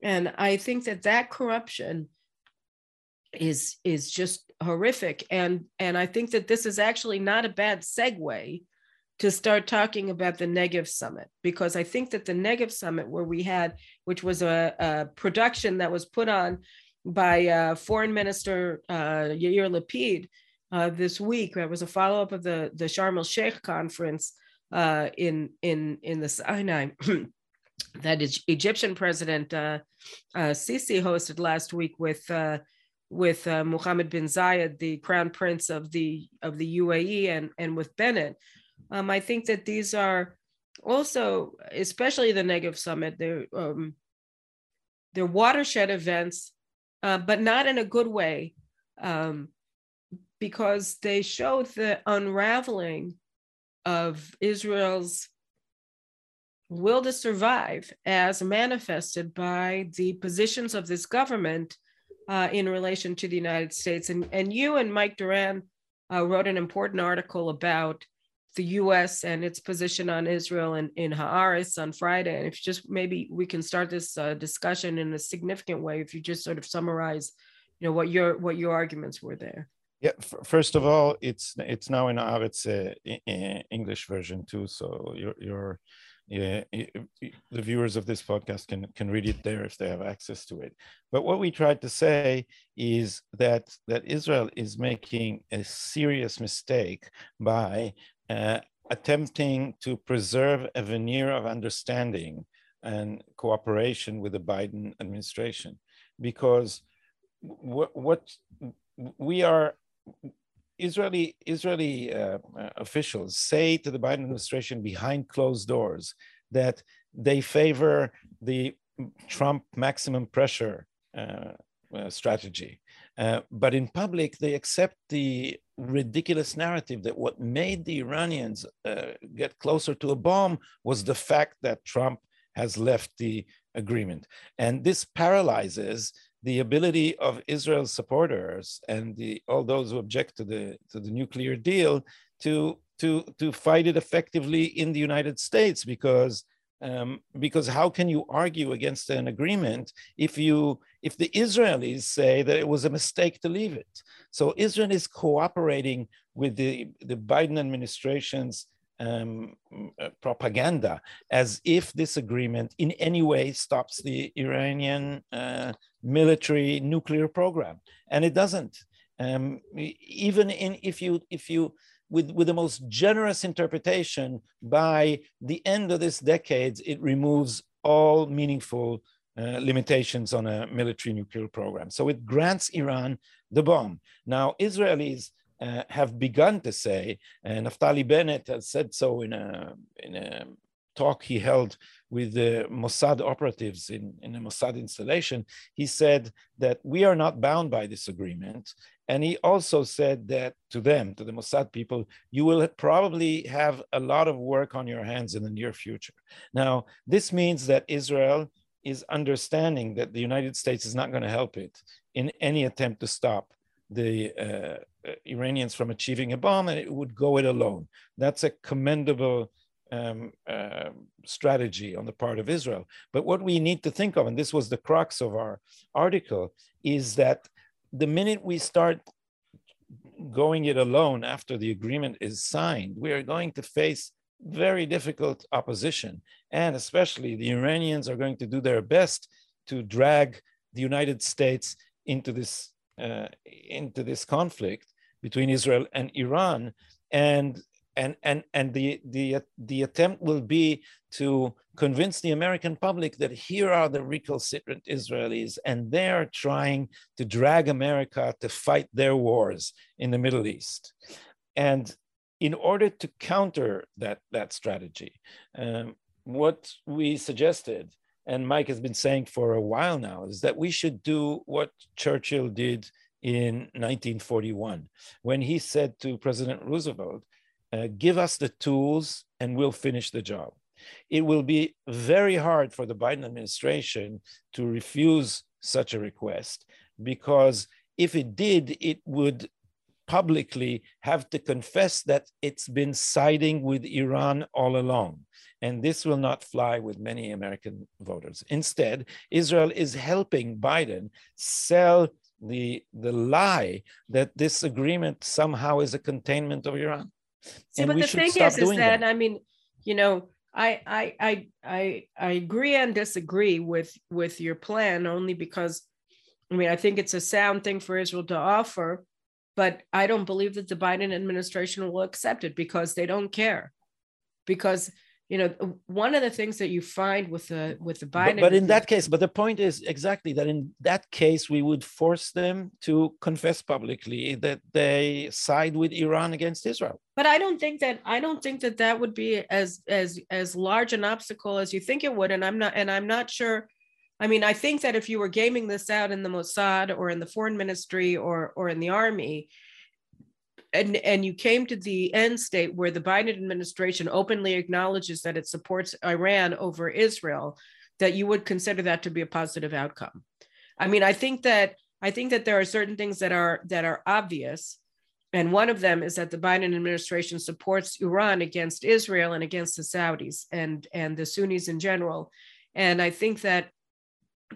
And I think that that corruption is is just horrific and and i think that this is actually not a bad segue to start talking about the Negev Summit because I think that the Negev Summit, where we had, which was a, a production that was put on by uh, Foreign Minister uh, Yair Lapid uh, this week, that was a follow up of the the Sharm el Sheikh conference uh, in in in the Sinai. [CLEARS THROAT] that Egyptian President uh, uh, Sisi hosted last week with with uh, Mohammed bin Zayed, the crown prince of the of the UAE, and and with Bennett. Um, I think that these are also, especially the Negev Summit, they're um, they're watershed events, uh, but not in a good way, um, because they show the unraveling of Israel's will to survive as manifested by the positions of this government uh, in relation to the United States. And, and you and Mike Doran uh, wrote an important article about the U.S. and its position on Israel and in Haaretz on Friday. And if just maybe we can start this uh, discussion in a significant way, if you just sort of summarize, you know, what your what your arguments were there. Yeah, first of all, it's it's now in Haaretz uh, English version too, so your your yeah, the viewers of this podcast can can read it there if they have access to it. But what we tried to say is that that Israel is making a serious mistake by uh, attempting to preserve a veneer of understanding and cooperation with the Biden administration, because what, what we are Israeli Israeli uh, officials say to the Biden administration behind closed doors that they favor the Trump maximum pressure uh, uh, strategy, uh, but in public they accept the ridiculous narrative that what made the Iranians uh, get closer to a bomb was the fact that Trump has left the agreement, and this paralyzes the ability of Israel's supporters and the, all those who object to the, to the nuclear deal to, to, to fight it effectively in the United States because um, because how can you argue against an agreement if you if the Israelis say that it was a mistake to leave it? So Israel is cooperating with the, the Biden administration's um, uh, propaganda as if this agreement in any way stops the Iranian uh, military nuclear program, and it doesn't. Um, even in if you if you with, with the most generous interpretation, by the end of this decade, it removes all meaningful uh, limitations on a military nuclear program. So it grants Iran the bomb. Now, Israelis uh, have begun to say, and Naftali Bennett has said so in a, in a talk he held with the Mossad operatives in, in a Mossad installation, he said that we are not bound by this agreement. And he also said that to them, to the Mossad people, you will probably have a lot of work on your hands in the near future. Now, this means that Israel is understanding that the United States is not going to help it in any attempt to stop the uh, Iranians from achieving a bomb, and it would go it alone. That's a commendable um, uh, strategy on the part of Israel. But what we need to think of, and this was the crux of our article, is that the minute we start going it alone after the agreement is signed, we are going to face very difficult opposition. And especially the Iranians are going to do their best to drag the United States into this, uh, into this conflict between Israel and Iran. And and and and the the the attempt will be to convince the American public that here are the recalcitrant Israelis and they're trying to drag America to fight their wars in the Middle East. And in order to counter that that strategy, um, what we suggested, and Mike has been saying for a while now, is that we should do what Churchill did in 1941 when he said to President Roosevelt uh, give us the tools and we'll finish the job. It will be very hard for the Biden administration to refuse such a request because if it did, it would publicly have to confess that it's been siding with Iran all along. And this will not fly with many American voters. Instead, Israel is helping Biden sell the, the lie that this agreement somehow is a containment of Iran. See, and but the thing is, is that, that I mean, you know, I, I I I I agree and disagree with with your plan only because I mean I think it's a sound thing for Israel to offer, but I don't believe that the Biden administration will accept it because they don't care. Because you know one of the things that you find with the with the biden but, but, in that case but the point is exactly that in that case we would force them to confess publicly that they side with iran against israel. But i don't think that i don't think that that would be as as as large an obstacle as you think it would and i'm not and i'm not sure i mean i think that if you were gaming this out in the mossad or in the foreign ministry or or in the army and and you came to the end state where the Biden administration openly acknowledges that it supports Iran over Israel, that you would consider that to be a positive outcome. I mean, I think that I think that there are certain things that are that are obvious, and one of them is that the Biden administration supports Iran against Israel and against the Saudis and, and the Sunnis in general. And I think that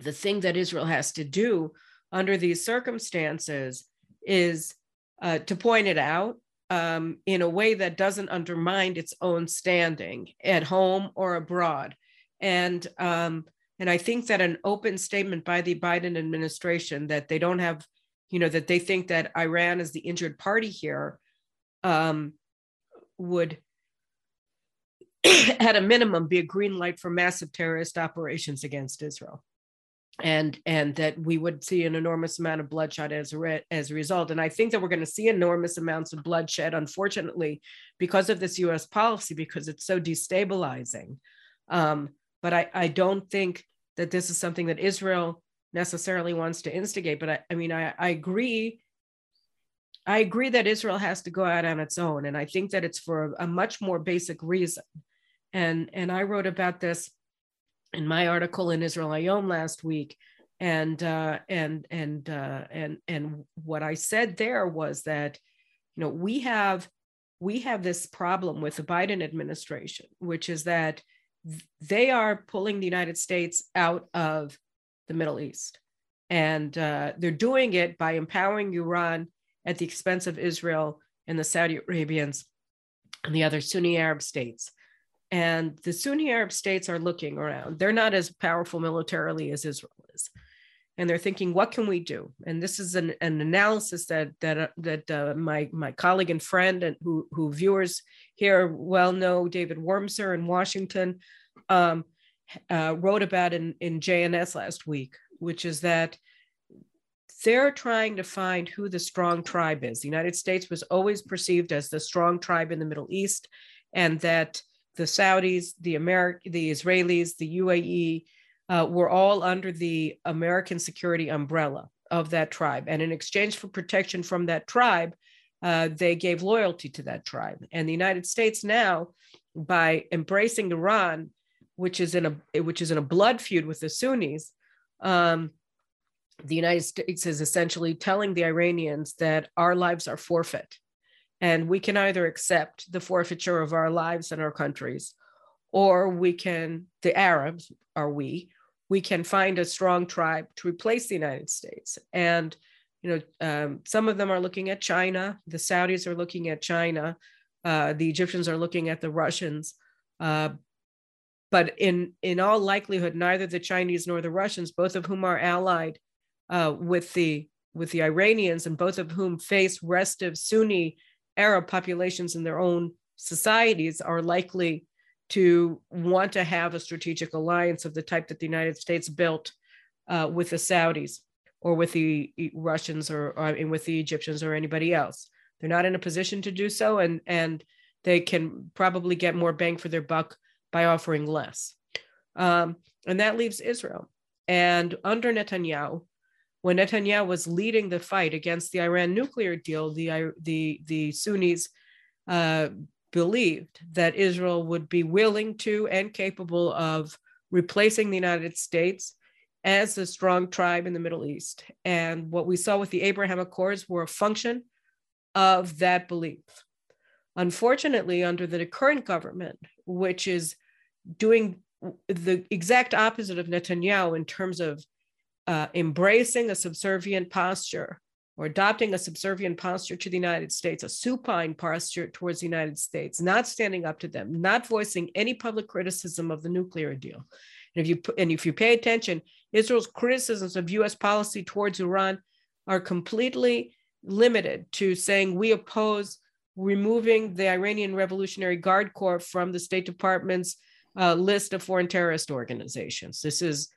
the thing that Israel has to do under these circumstances is uh, to point it out um, in a way that doesn't undermine its own standing at home or abroad. And um, and I think that an open statement by the Biden administration that they don't have, you know, that they think that Iran is the injured party here um, would, [CLEARS THROAT] at a minimum, be a green light for massive terrorist operations against Israel and and that we would see an enormous amount of bloodshed as a re- as a result. And i think that we're going to see enormous amounts of bloodshed unfortunately because of this us policy because it's so destabilizing. Um, but I, I don't think that this is something that israel necessarily wants to instigate but i, I mean I, I agree i agree that israel has to go out on its own and i think that it's for a, a much more basic reason. And and i wrote about this in my article in Israel Hayom last week, and uh, and and uh, and and what I said there was that you know we have we have this problem with the Biden administration, which is that they are pulling the United States out of the Middle East, and uh, they're doing it by empowering Iran at the expense of Israel and the Saudi Arabians and the other Sunni Arab states. And the Sunni Arab states are looking around. They're not as powerful militarily as Israel is. And they're thinking, what can we do? And this is an, an analysis that that uh, that uh, my my colleague and friend and who who viewers here well know, David Wurmser in Washington, um, uh, wrote about in in JNS last week, which is that they're trying to find who the strong tribe is. The United States was always perceived as the strong tribe in the Middle East, and that the Saudis, the Ameri- the Israelis, the UAE uh, were all under the American security umbrella of that tribe. And in exchange for protection from that tribe, uh, they gave loyalty to that tribe. And the United States now, by embracing Iran, which is in a which is in a blood feud with the Sunnis, um, the United States is essentially telling the Iranians that our lives are forfeit and we can either accept the forfeiture of our lives and our countries, or we can, the Arabs are we, we can find a strong tribe to replace the United States. And, you know, um, some of them are looking at China, the Saudis are looking at China, uh, the Egyptians are looking at the Russians. Uh, but in, in all likelihood, neither the Chinese nor the Russians, both of whom are allied uh, with the with the Iranians, and both of whom face restive Sunni Arab populations in their own societies are likely to want to have a strategic alliance of the type that the United States built uh, with the Saudis or with the Russians or, or with the Egyptians or anybody else. They're not in a position to do so, and and they can probably get more bang for their buck by offering less. Um, and that leaves Israel. And under Netanyahu, when Netanyahu was leading the fight against the Iran nuclear deal, the the the Sunnis uh, believed that Israel would be willing to and capable of replacing the United States as a strong tribe in the Middle East. And what we saw with the Abraham Accords were a function of that belief. Unfortunately, under the current government, which is doing the exact opposite of Netanyahu in terms of uh, embracing a subservient posture or adopting a subservient posture to the United States, a supine posture towards the United States, not standing up to them, not voicing any public criticism of the nuclear deal. And if you and if you pay attention, Israel's criticisms of U.S. policy towards Iran are completely limited to saying we oppose removing the Iranian Revolutionary Guard Corps from the State Department's uh, list of foreign terrorist organizations. This is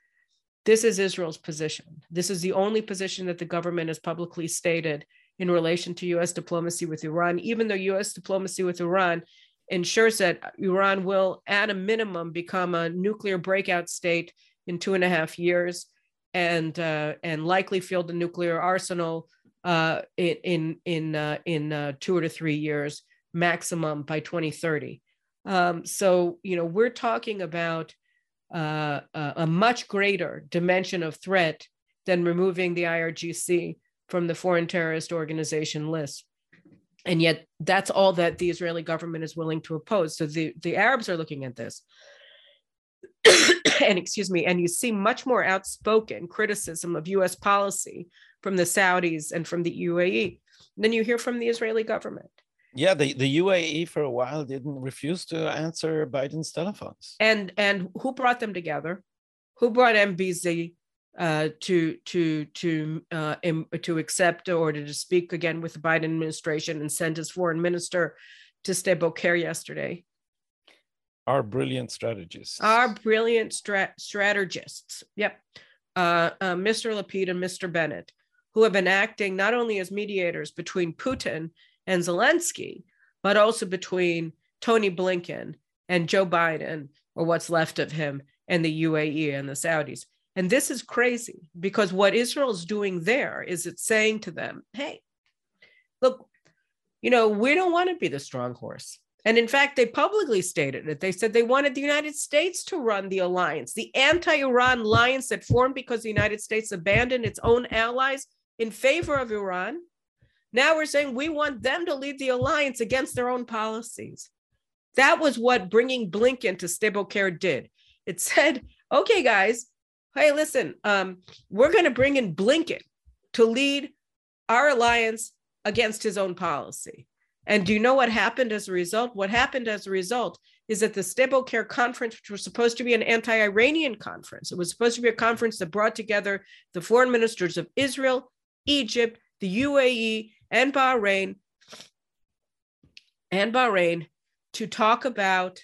this is Israel's position. This is the only position that the government has publicly stated in relation to US diplomacy with Iran, even though US diplomacy with Iran ensures that Iran will, at a minimum, become a nuclear breakout state in two and a half years and, uh, and likely field a nuclear arsenal uh, in, in, uh, in uh, two or three years maximum by 2030. Um, so, you know, we're talking about uh, a much greater dimension of threat than removing the IRGC from the foreign terrorist organization list. And yet, that's all that the Israeli government is willing to oppose. So the, the Arabs are looking at this. [COUGHS] and excuse me, and you see much more outspoken criticism of US policy from the Saudis and from the UAE than you hear from the Israeli government. Yeah, the, the UAE for a while didn't refuse to answer Biden's telephones. And and who brought them together? Who brought MBZ uh, to to to uh, Im, to accept or to speak again with the Biden administration and send his foreign minister to Sde Boker yesterday? Our brilliant strategists. Our brilliant strat- strategists. Yep. Uh, uh Mr. Lapid and Mr. Bennett, who have been acting not only as mediators between Putin and Zelensky, but also between Tony Blinken and Joe Biden, or what's left of him, and the UAE and the Saudis. And this is crazy because what Israel's doing there is it's saying to them, hey, look, you know, we don't want to be the strong horse. And in fact, they publicly stated it. They said they wanted the United States to run the alliance, the anti Iran alliance that formed because the United States abandoned its own allies in favor of Iran. Now we're saying we want them to lead the alliance against their own policies. That was what bringing Blinken to Sde Boker did. It said, [LAUGHS] okay, guys, hey, listen, um, we're going to bring in Blinken to lead our alliance against his own policy. And do you know what happened as a result? What happened as a result is that the Sde Boker conference, which was supposed to be an anti Iranian conference, it was supposed to be a conference that brought together the foreign ministers of Israel, Egypt, the UAE, and Bahrain, and Bahrain to talk about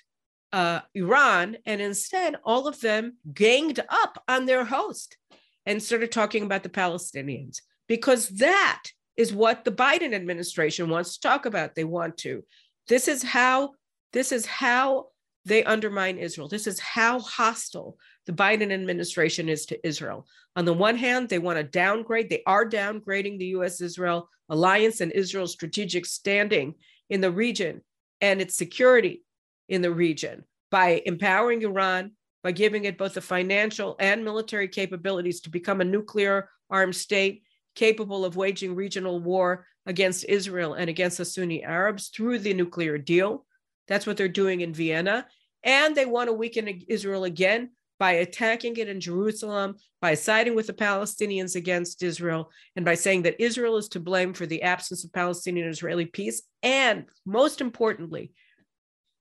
uh, Iran, and instead, all of them ganged up on their host and started talking about the Palestinians because that is what the Biden administration wants to talk about. They want to. This is how this is how they undermine Israel. This is how hostile the Biden administration is to Israel. On the one hand, they want to downgrade, they are downgrading the US Israel alliance and Israel's strategic standing in the region and its security in the region by empowering Iran, by giving it both the financial and military capabilities to become a nuclear armed state capable of waging regional war against Israel and against the Sunni Arabs through the nuclear deal. That's what they're doing in Vienna. And they want to weaken Israel again by attacking it in Jerusalem, by siding with the Palestinians against Israel, and by saying that Israel is to blame for the absence of Palestinian Israeli peace. And most importantly,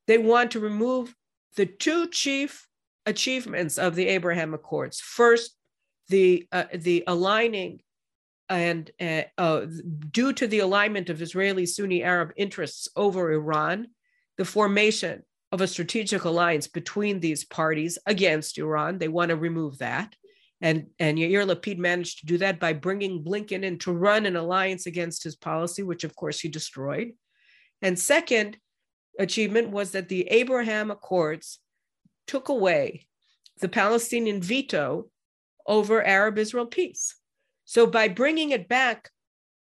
they want to remove the two chief achievements of the Abraham Accords. First, the uh, the aligning and uh, uh, due to the alignment of Israeli Sunni Arab interests over Iran, the formation of a strategic alliance between these parties against Iran. They want to remove that. And, and Yair Lapid managed to do that by bringing Blinken in to run an alliance against his policy, which of course he destroyed. And second achievement was that the Abraham Accords took away the Palestinian veto over Arab Israel peace. So by bringing it back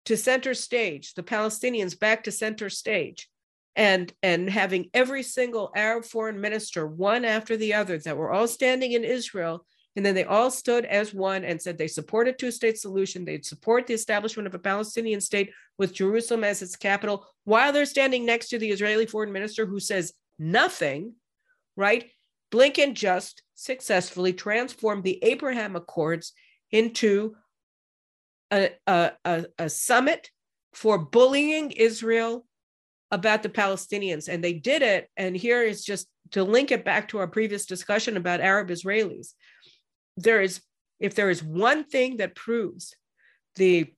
to center stage, the Palestinians back to center stage, and and having every single Arab foreign minister, one after the other, that were all standing in Israel, and then they all stood as one and said they support a two-state solution. They'd support the establishment of a Palestinian state with Jerusalem as its capital, while they're standing next to the Israeli foreign minister who says nothing, right? Blinken just successfully transformed the Abraham Accords into a, a, a, a summit for bullying Israel about the Palestinians. And they did it. And here is just to link it back to our previous discussion about Arab Israelis. There is, if there is one thing that proves the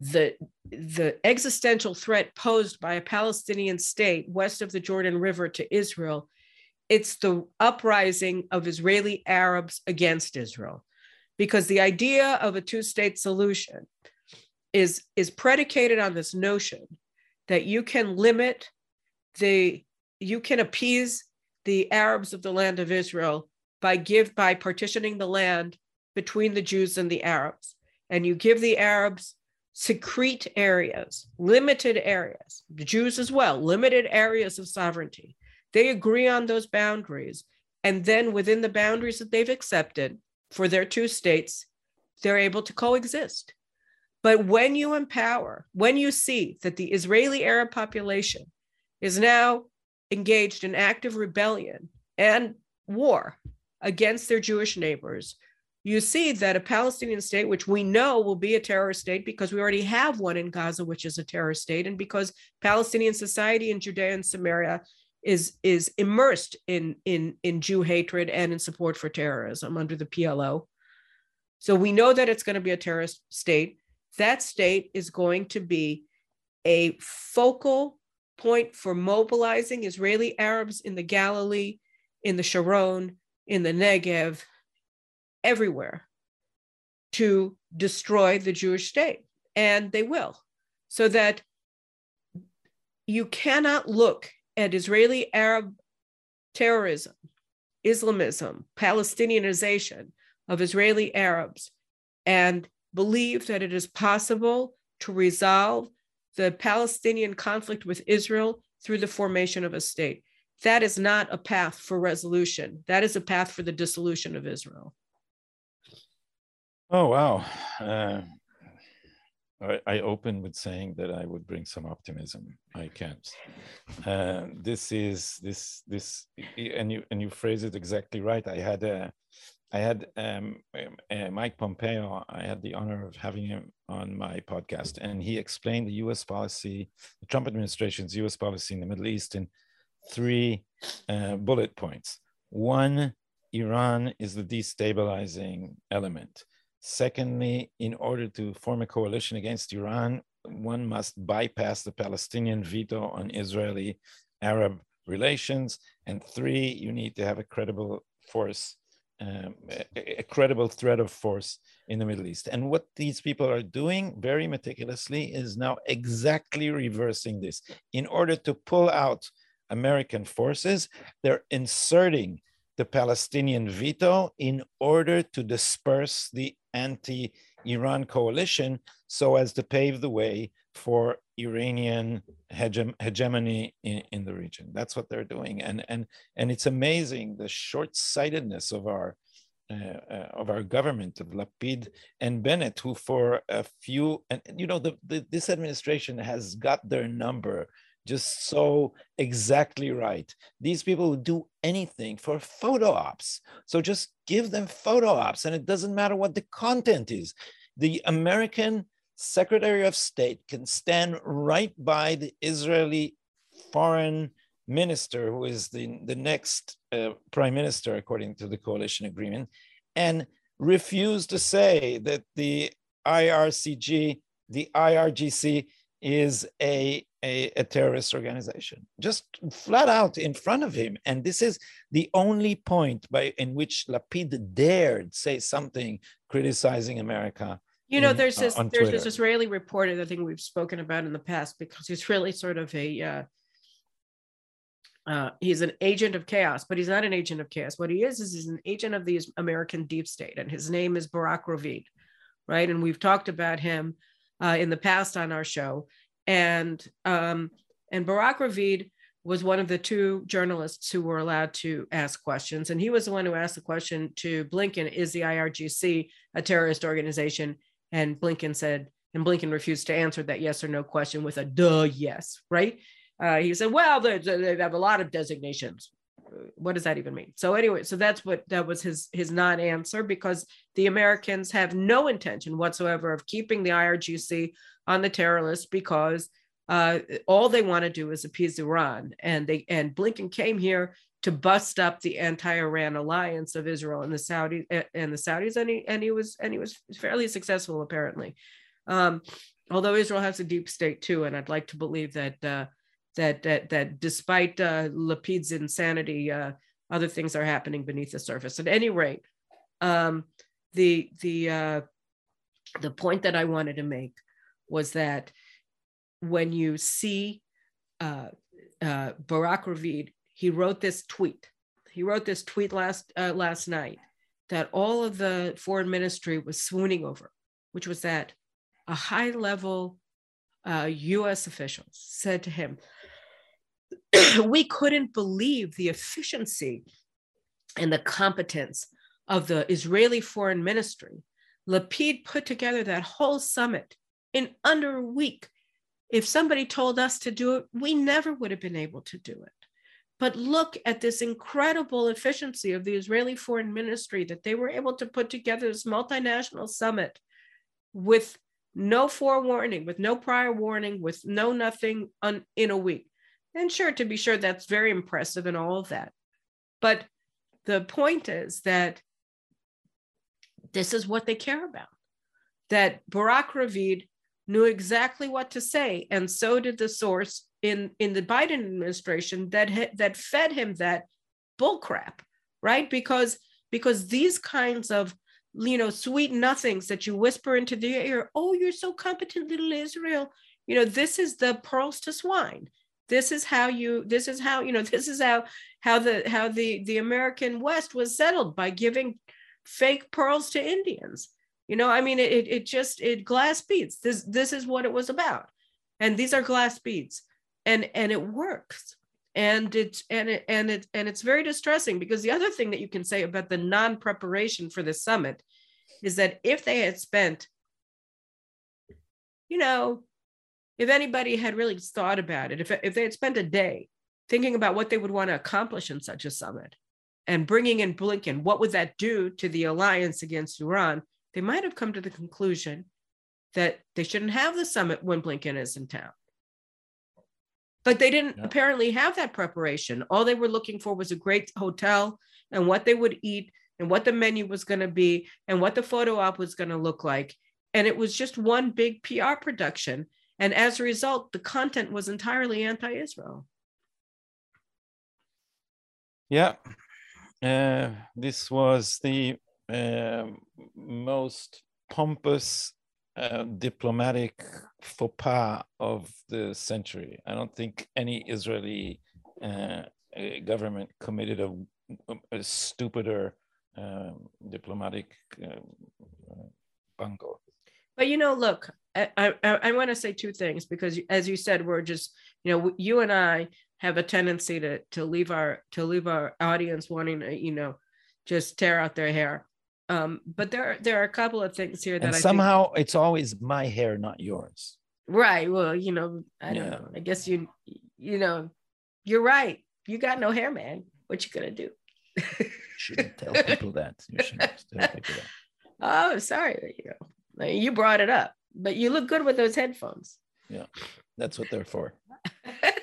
the the existential threat posed by a Palestinian state west of the Jordan River to Israel, it's the uprising of Israeli Arabs against Israel. Because the idea of a two-state solution is, is predicated on this notion that you can limit the you can appease the Arabs of the land of Israel by give by partitioning the land between the Jews and the Arabs. And you give the Arabs secrete areas, limited areas, the Jews as well, limited areas of sovereignty. They agree on those boundaries. And then within the boundaries that they've accepted for their two states, they're able to coexist. But when you empower, when you see that the Israeli Arab population is now engaged in active rebellion and war against their Jewish neighbors, you see that a Palestinian state, which we know will be a terror state because we already have one in Gaza, which is a terror state, and because Palestinian society in Judea and Samaria is, is immersed in, in, in Jew hatred and in support for terrorism under the PLO. So we know that it's going to be a terrorist state. That state is going to be a focal point for mobilizing Israeli Arabs in the Galilee, in the Sharon, in the Negev, everywhere to destroy the Jewish state. And they will. So that you cannot look at Israeli Arab terrorism, Islamism, Palestinianization of Israeli Arabs and believe that it is possible to resolve the Palestinian conflict with Israel through the formation of a state. That is not a path for resolution. That is a path for the dissolution of Israel. Oh, wow. Uh, I, I opened with saying that I would bring some optimism. I can't. Uh, this is this this and you and you phrase it exactly right. I had a I had um, uh, Mike Pompeo. I had the honor of having him on my podcast, and he explained the U.S. policy, the Trump administration's U.S. policy in the Middle East, in three uh, bullet points. One, Iran is the destabilizing element. Secondly, in order to form a coalition against Iran, one must bypass the Palestinian veto on Israeli Arab relations. And three, you need to have a credible force, um, a, a, credible threat of force in the Middle East. And what these people are doing very meticulously is now exactly reversing this. In order to pull out American forces, they're inserting the Palestinian veto in order to disperse the anti Iran coalition so as to pave the way for Iranian hegem- hegemony in, in the region. That's what they're doing. And, and, and it's amazing the short sightedness of our. Uh, uh, of our government of Lapid and Bennett, who for a few and you know the, the, this administration has got their number just so exactly right. These people would do anything for photo ops. So just give them photo ops, and it doesn't matter what the content is. The American Secretary of State can stand right by the Israeli foreign minister, who is the, the next uh, prime minister, according to the coalition agreement, and refuse to say that the IRCG, the IRGC, is a, a, a, terrorist organization, just flat out in front of him. And this is the only point by in which Lapid dared say something criticizing America. You know, in, there's this uh, there's this Israeli reporter that I think we've spoken about in the past because he's really sort of a uh, uh, he's an agent of chaos, but he's not an agent of chaos. What he is is he's an agent of the American deep state, and his name is Barak Ravid, right? And we've talked about him uh, in the past on our show. And um, and Barak Ravid was one of the two journalists who were allowed to ask questions. And he was the one who asked the question to Blinken Is the IRGC a terrorist organization? And Blinken said, and Blinken refused to answer that yes or no question with a duh yes, right? Uh, he said, well, they, they have a lot of designations. What does that even mean? So anyway so that's what that was his his non-answer because the americans have no intention whatsoever of keeping the irgc on the terror list because uh, all they want to do is appease iran. And they and blinken came here to bust up the anti-iran alliance of israel and the saudis and the saudis and he and he was and he was fairly successful apparently um, although israel has a deep state too and i'd like to believe that uh, that that that despite uh, Lapid's insanity, uh, other things are happening beneath the surface. At any rate, um, the the uh, the point that I wanted to make was that when you see uh, uh, Barak Ravid, he wrote this tweet. He wrote this tweet last uh, last night that all of the foreign ministry was swooning over, which was that a high level uh, US official said to him, [CLEARS THROAT] we couldn't believe the efficiency and the competence of the Israeli foreign ministry. Lapid put together that whole summit in under a week. If somebody told us to do it, we never would have been able to do it. But look at this incredible efficiency of the Israeli foreign ministry that they were able to put together this multinational summit with no forewarning, with no prior warning, with no nothing on, in a week. And sure, to be sure, that's very impressive and all of that. But the point is that this is what they care about. That Barak Ravid knew exactly what to say, and so did the source in in the Biden administration that that fed him that bullcrap, right? Because because these kinds of you know sweet nothings that you whisper into the ear, oh, you're so competent, little Israel. You know, this is the pearls to swine. This is how you. This is how you know. [LAUGHS] This is how how the how the the American West was settled by giving fake pearls to Indians. You know, I mean, it it just it glass beads. This this is what it was about, and these are glass beads and and it works. And it's and it and it and it's very distressing because the other thing that you can say about the non-preparation for the summit is that if they had spent you know if anybody had really thought about it if, if they had spent a day thinking about what they would want to accomplish in such a summit and bringing in blinken what would that do to the alliance against iran? They might have come to the conclusion that they shouldn't have the summit when blinken is in town but they didn't yeah. apparently have that preparation. All they were looking for was a great hotel and what they would eat and what the menu was going to be and what the photo op was going to look like. And it was just one big PR production. And as a result, the content was entirely anti Israel. Yeah. Uh, this was the uh, most pompous uh, diplomatic faux pas of the century. I don't think any Israeli uh, government committed a, a stupider um, diplomatic uh, bungle. But you know, look, I, I, I want to say two things because, as you said, we're just you know you and I have a tendency to to leave our to leave our audience wanting to you know just tear out their hair. Um, but there are, there are a couple of things here that somehow think, it's always my hair, not yours. Right. Well, you know, I don't yeah. know. I guess you you know, you're right. You got no hair, man. What you gonna do? you shouldn't tell people that. You shouldn't [LAUGHS] tell people that. Oh, sorry. You know, you brought it up, but you look good with those headphones. Yeah, that's what they're for. [LAUGHS]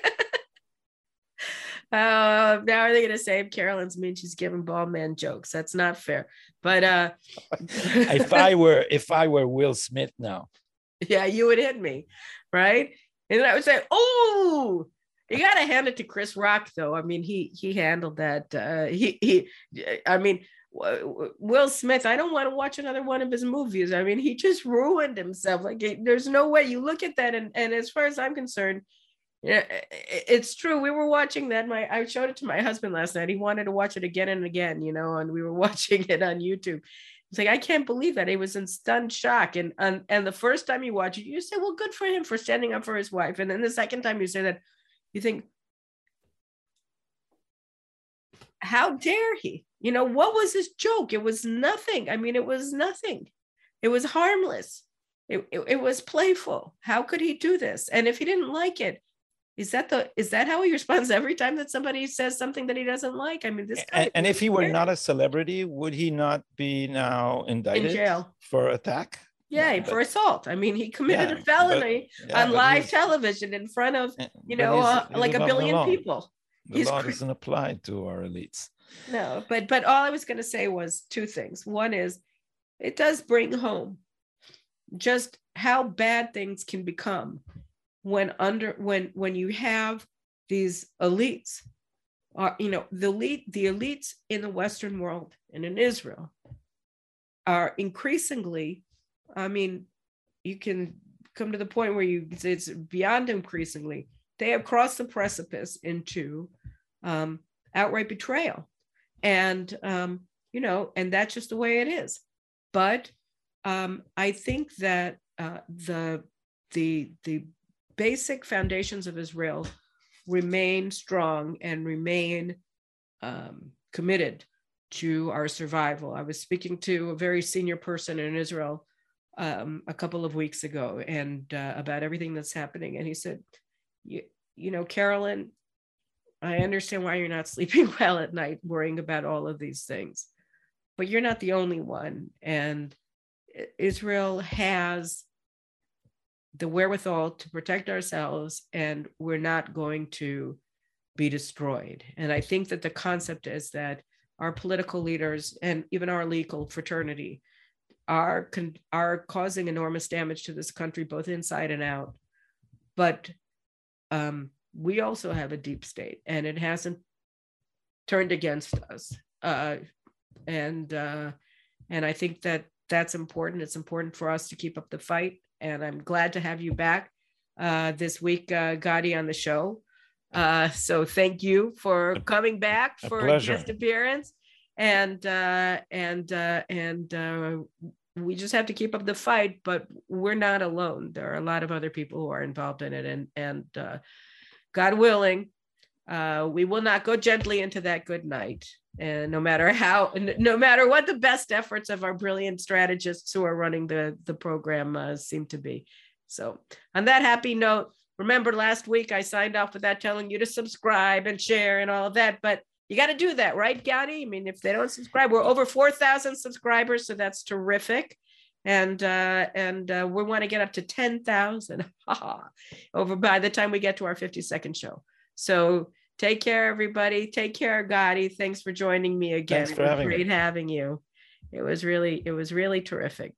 Uh, now are they going to save Caroline's mean she's giving bald man jokes? That's not fair. But uh, [LAUGHS] if I were if I were Will Smith now, yeah, you would hit me, right? And I would say, "Oh, you got to hand it to Chris Rock, though. I mean, he he handled that. Uh, he he. I mean, Will Smith. I don't want to watch another one of his movies. I mean, he just ruined himself. Like, there's no way you look at that, and and as far as I'm concerned, yeah, it's true. We were watching that. My I showed it to my husband last night. He wanted to watch it again and again, you know, and we were [LAUGHS] watching it on YouTube. It's like I can't believe that he was in stunned shock. And and and the first time you watch it, you say, "Well, good for him for standing up for his wife." And then the second time you say that, you think, "How dare he?" You know, what was his joke? It was nothing. I mean, it was nothing. It was harmless. It, it, it was playful. How could he do this? And if he didn't like it, is that the is that how he responds [LAUGHS] every time that somebody says something that he doesn't like? I mean, this. And, and if he were not a celebrity, would he not be now indicted in jail for attack? Yeah, for assault. I mean, he committed yeah, a felony but, yeah, on live television in front of you know uh, like a billion people. The he's law doesn't apply to our elites. No, but but all I was going to say was two things. One is, it does bring home just how bad things can become when under when when you have these elites are you know the elite the elites in the western world and in israel are increasingly i mean you can come to the point where you it's beyond increasingly they have crossed the precipice into um, outright betrayal. And um, you know and that's just the way it is. But um, i think that uh, the the the basic foundations of Israel remain strong and remain um, committed to our survival. I was speaking to a very senior person in Israel um, a couple of weeks ago and uh, about everything that's happening. And he said, you, you know, Caroline, I understand why you're not [LAUGHS] sleeping well at night, worrying about all of these things, but you're not the only one. And Israel has the wherewithal to protect ourselves, and we're not going to be destroyed. And I think that the concept is that our political leaders and even our legal fraternity are are causing enormous damage to this country, both inside and out. But um, we also have a deep state, and it hasn't turned against us. Uh, and uh, and I think that that's important. It's important for us to keep up the fight. And I'm glad to have you back uh, this week, uh, Gadi, on the show. Uh, so thank you for coming back for a, a guest appearance and uh, and uh, and uh, we just have to keep up the fight. But we're not alone. There are a lot of other people who are involved in it, and and uh, God willing, uh, we will not go gently into that good night. And no matter how, no matter what the best efforts of our brilliant strategists who are running the the program uh, seem to be. So, on that happy note, remember last week I signed off without telling you to subscribe and share and all of that, but you got to do that, right, Gadi? I mean, if they don't subscribe, we're over 4,000 subscribers, so that's terrific. And uh, and uh, we want to get up to 10,000 [LAUGHS] over by the time we get to our 52nd show. So take care, everybody. Take care, Gadi. Thanks for joining me again. Thanks for having great me. having you. It was really, it was really terrific.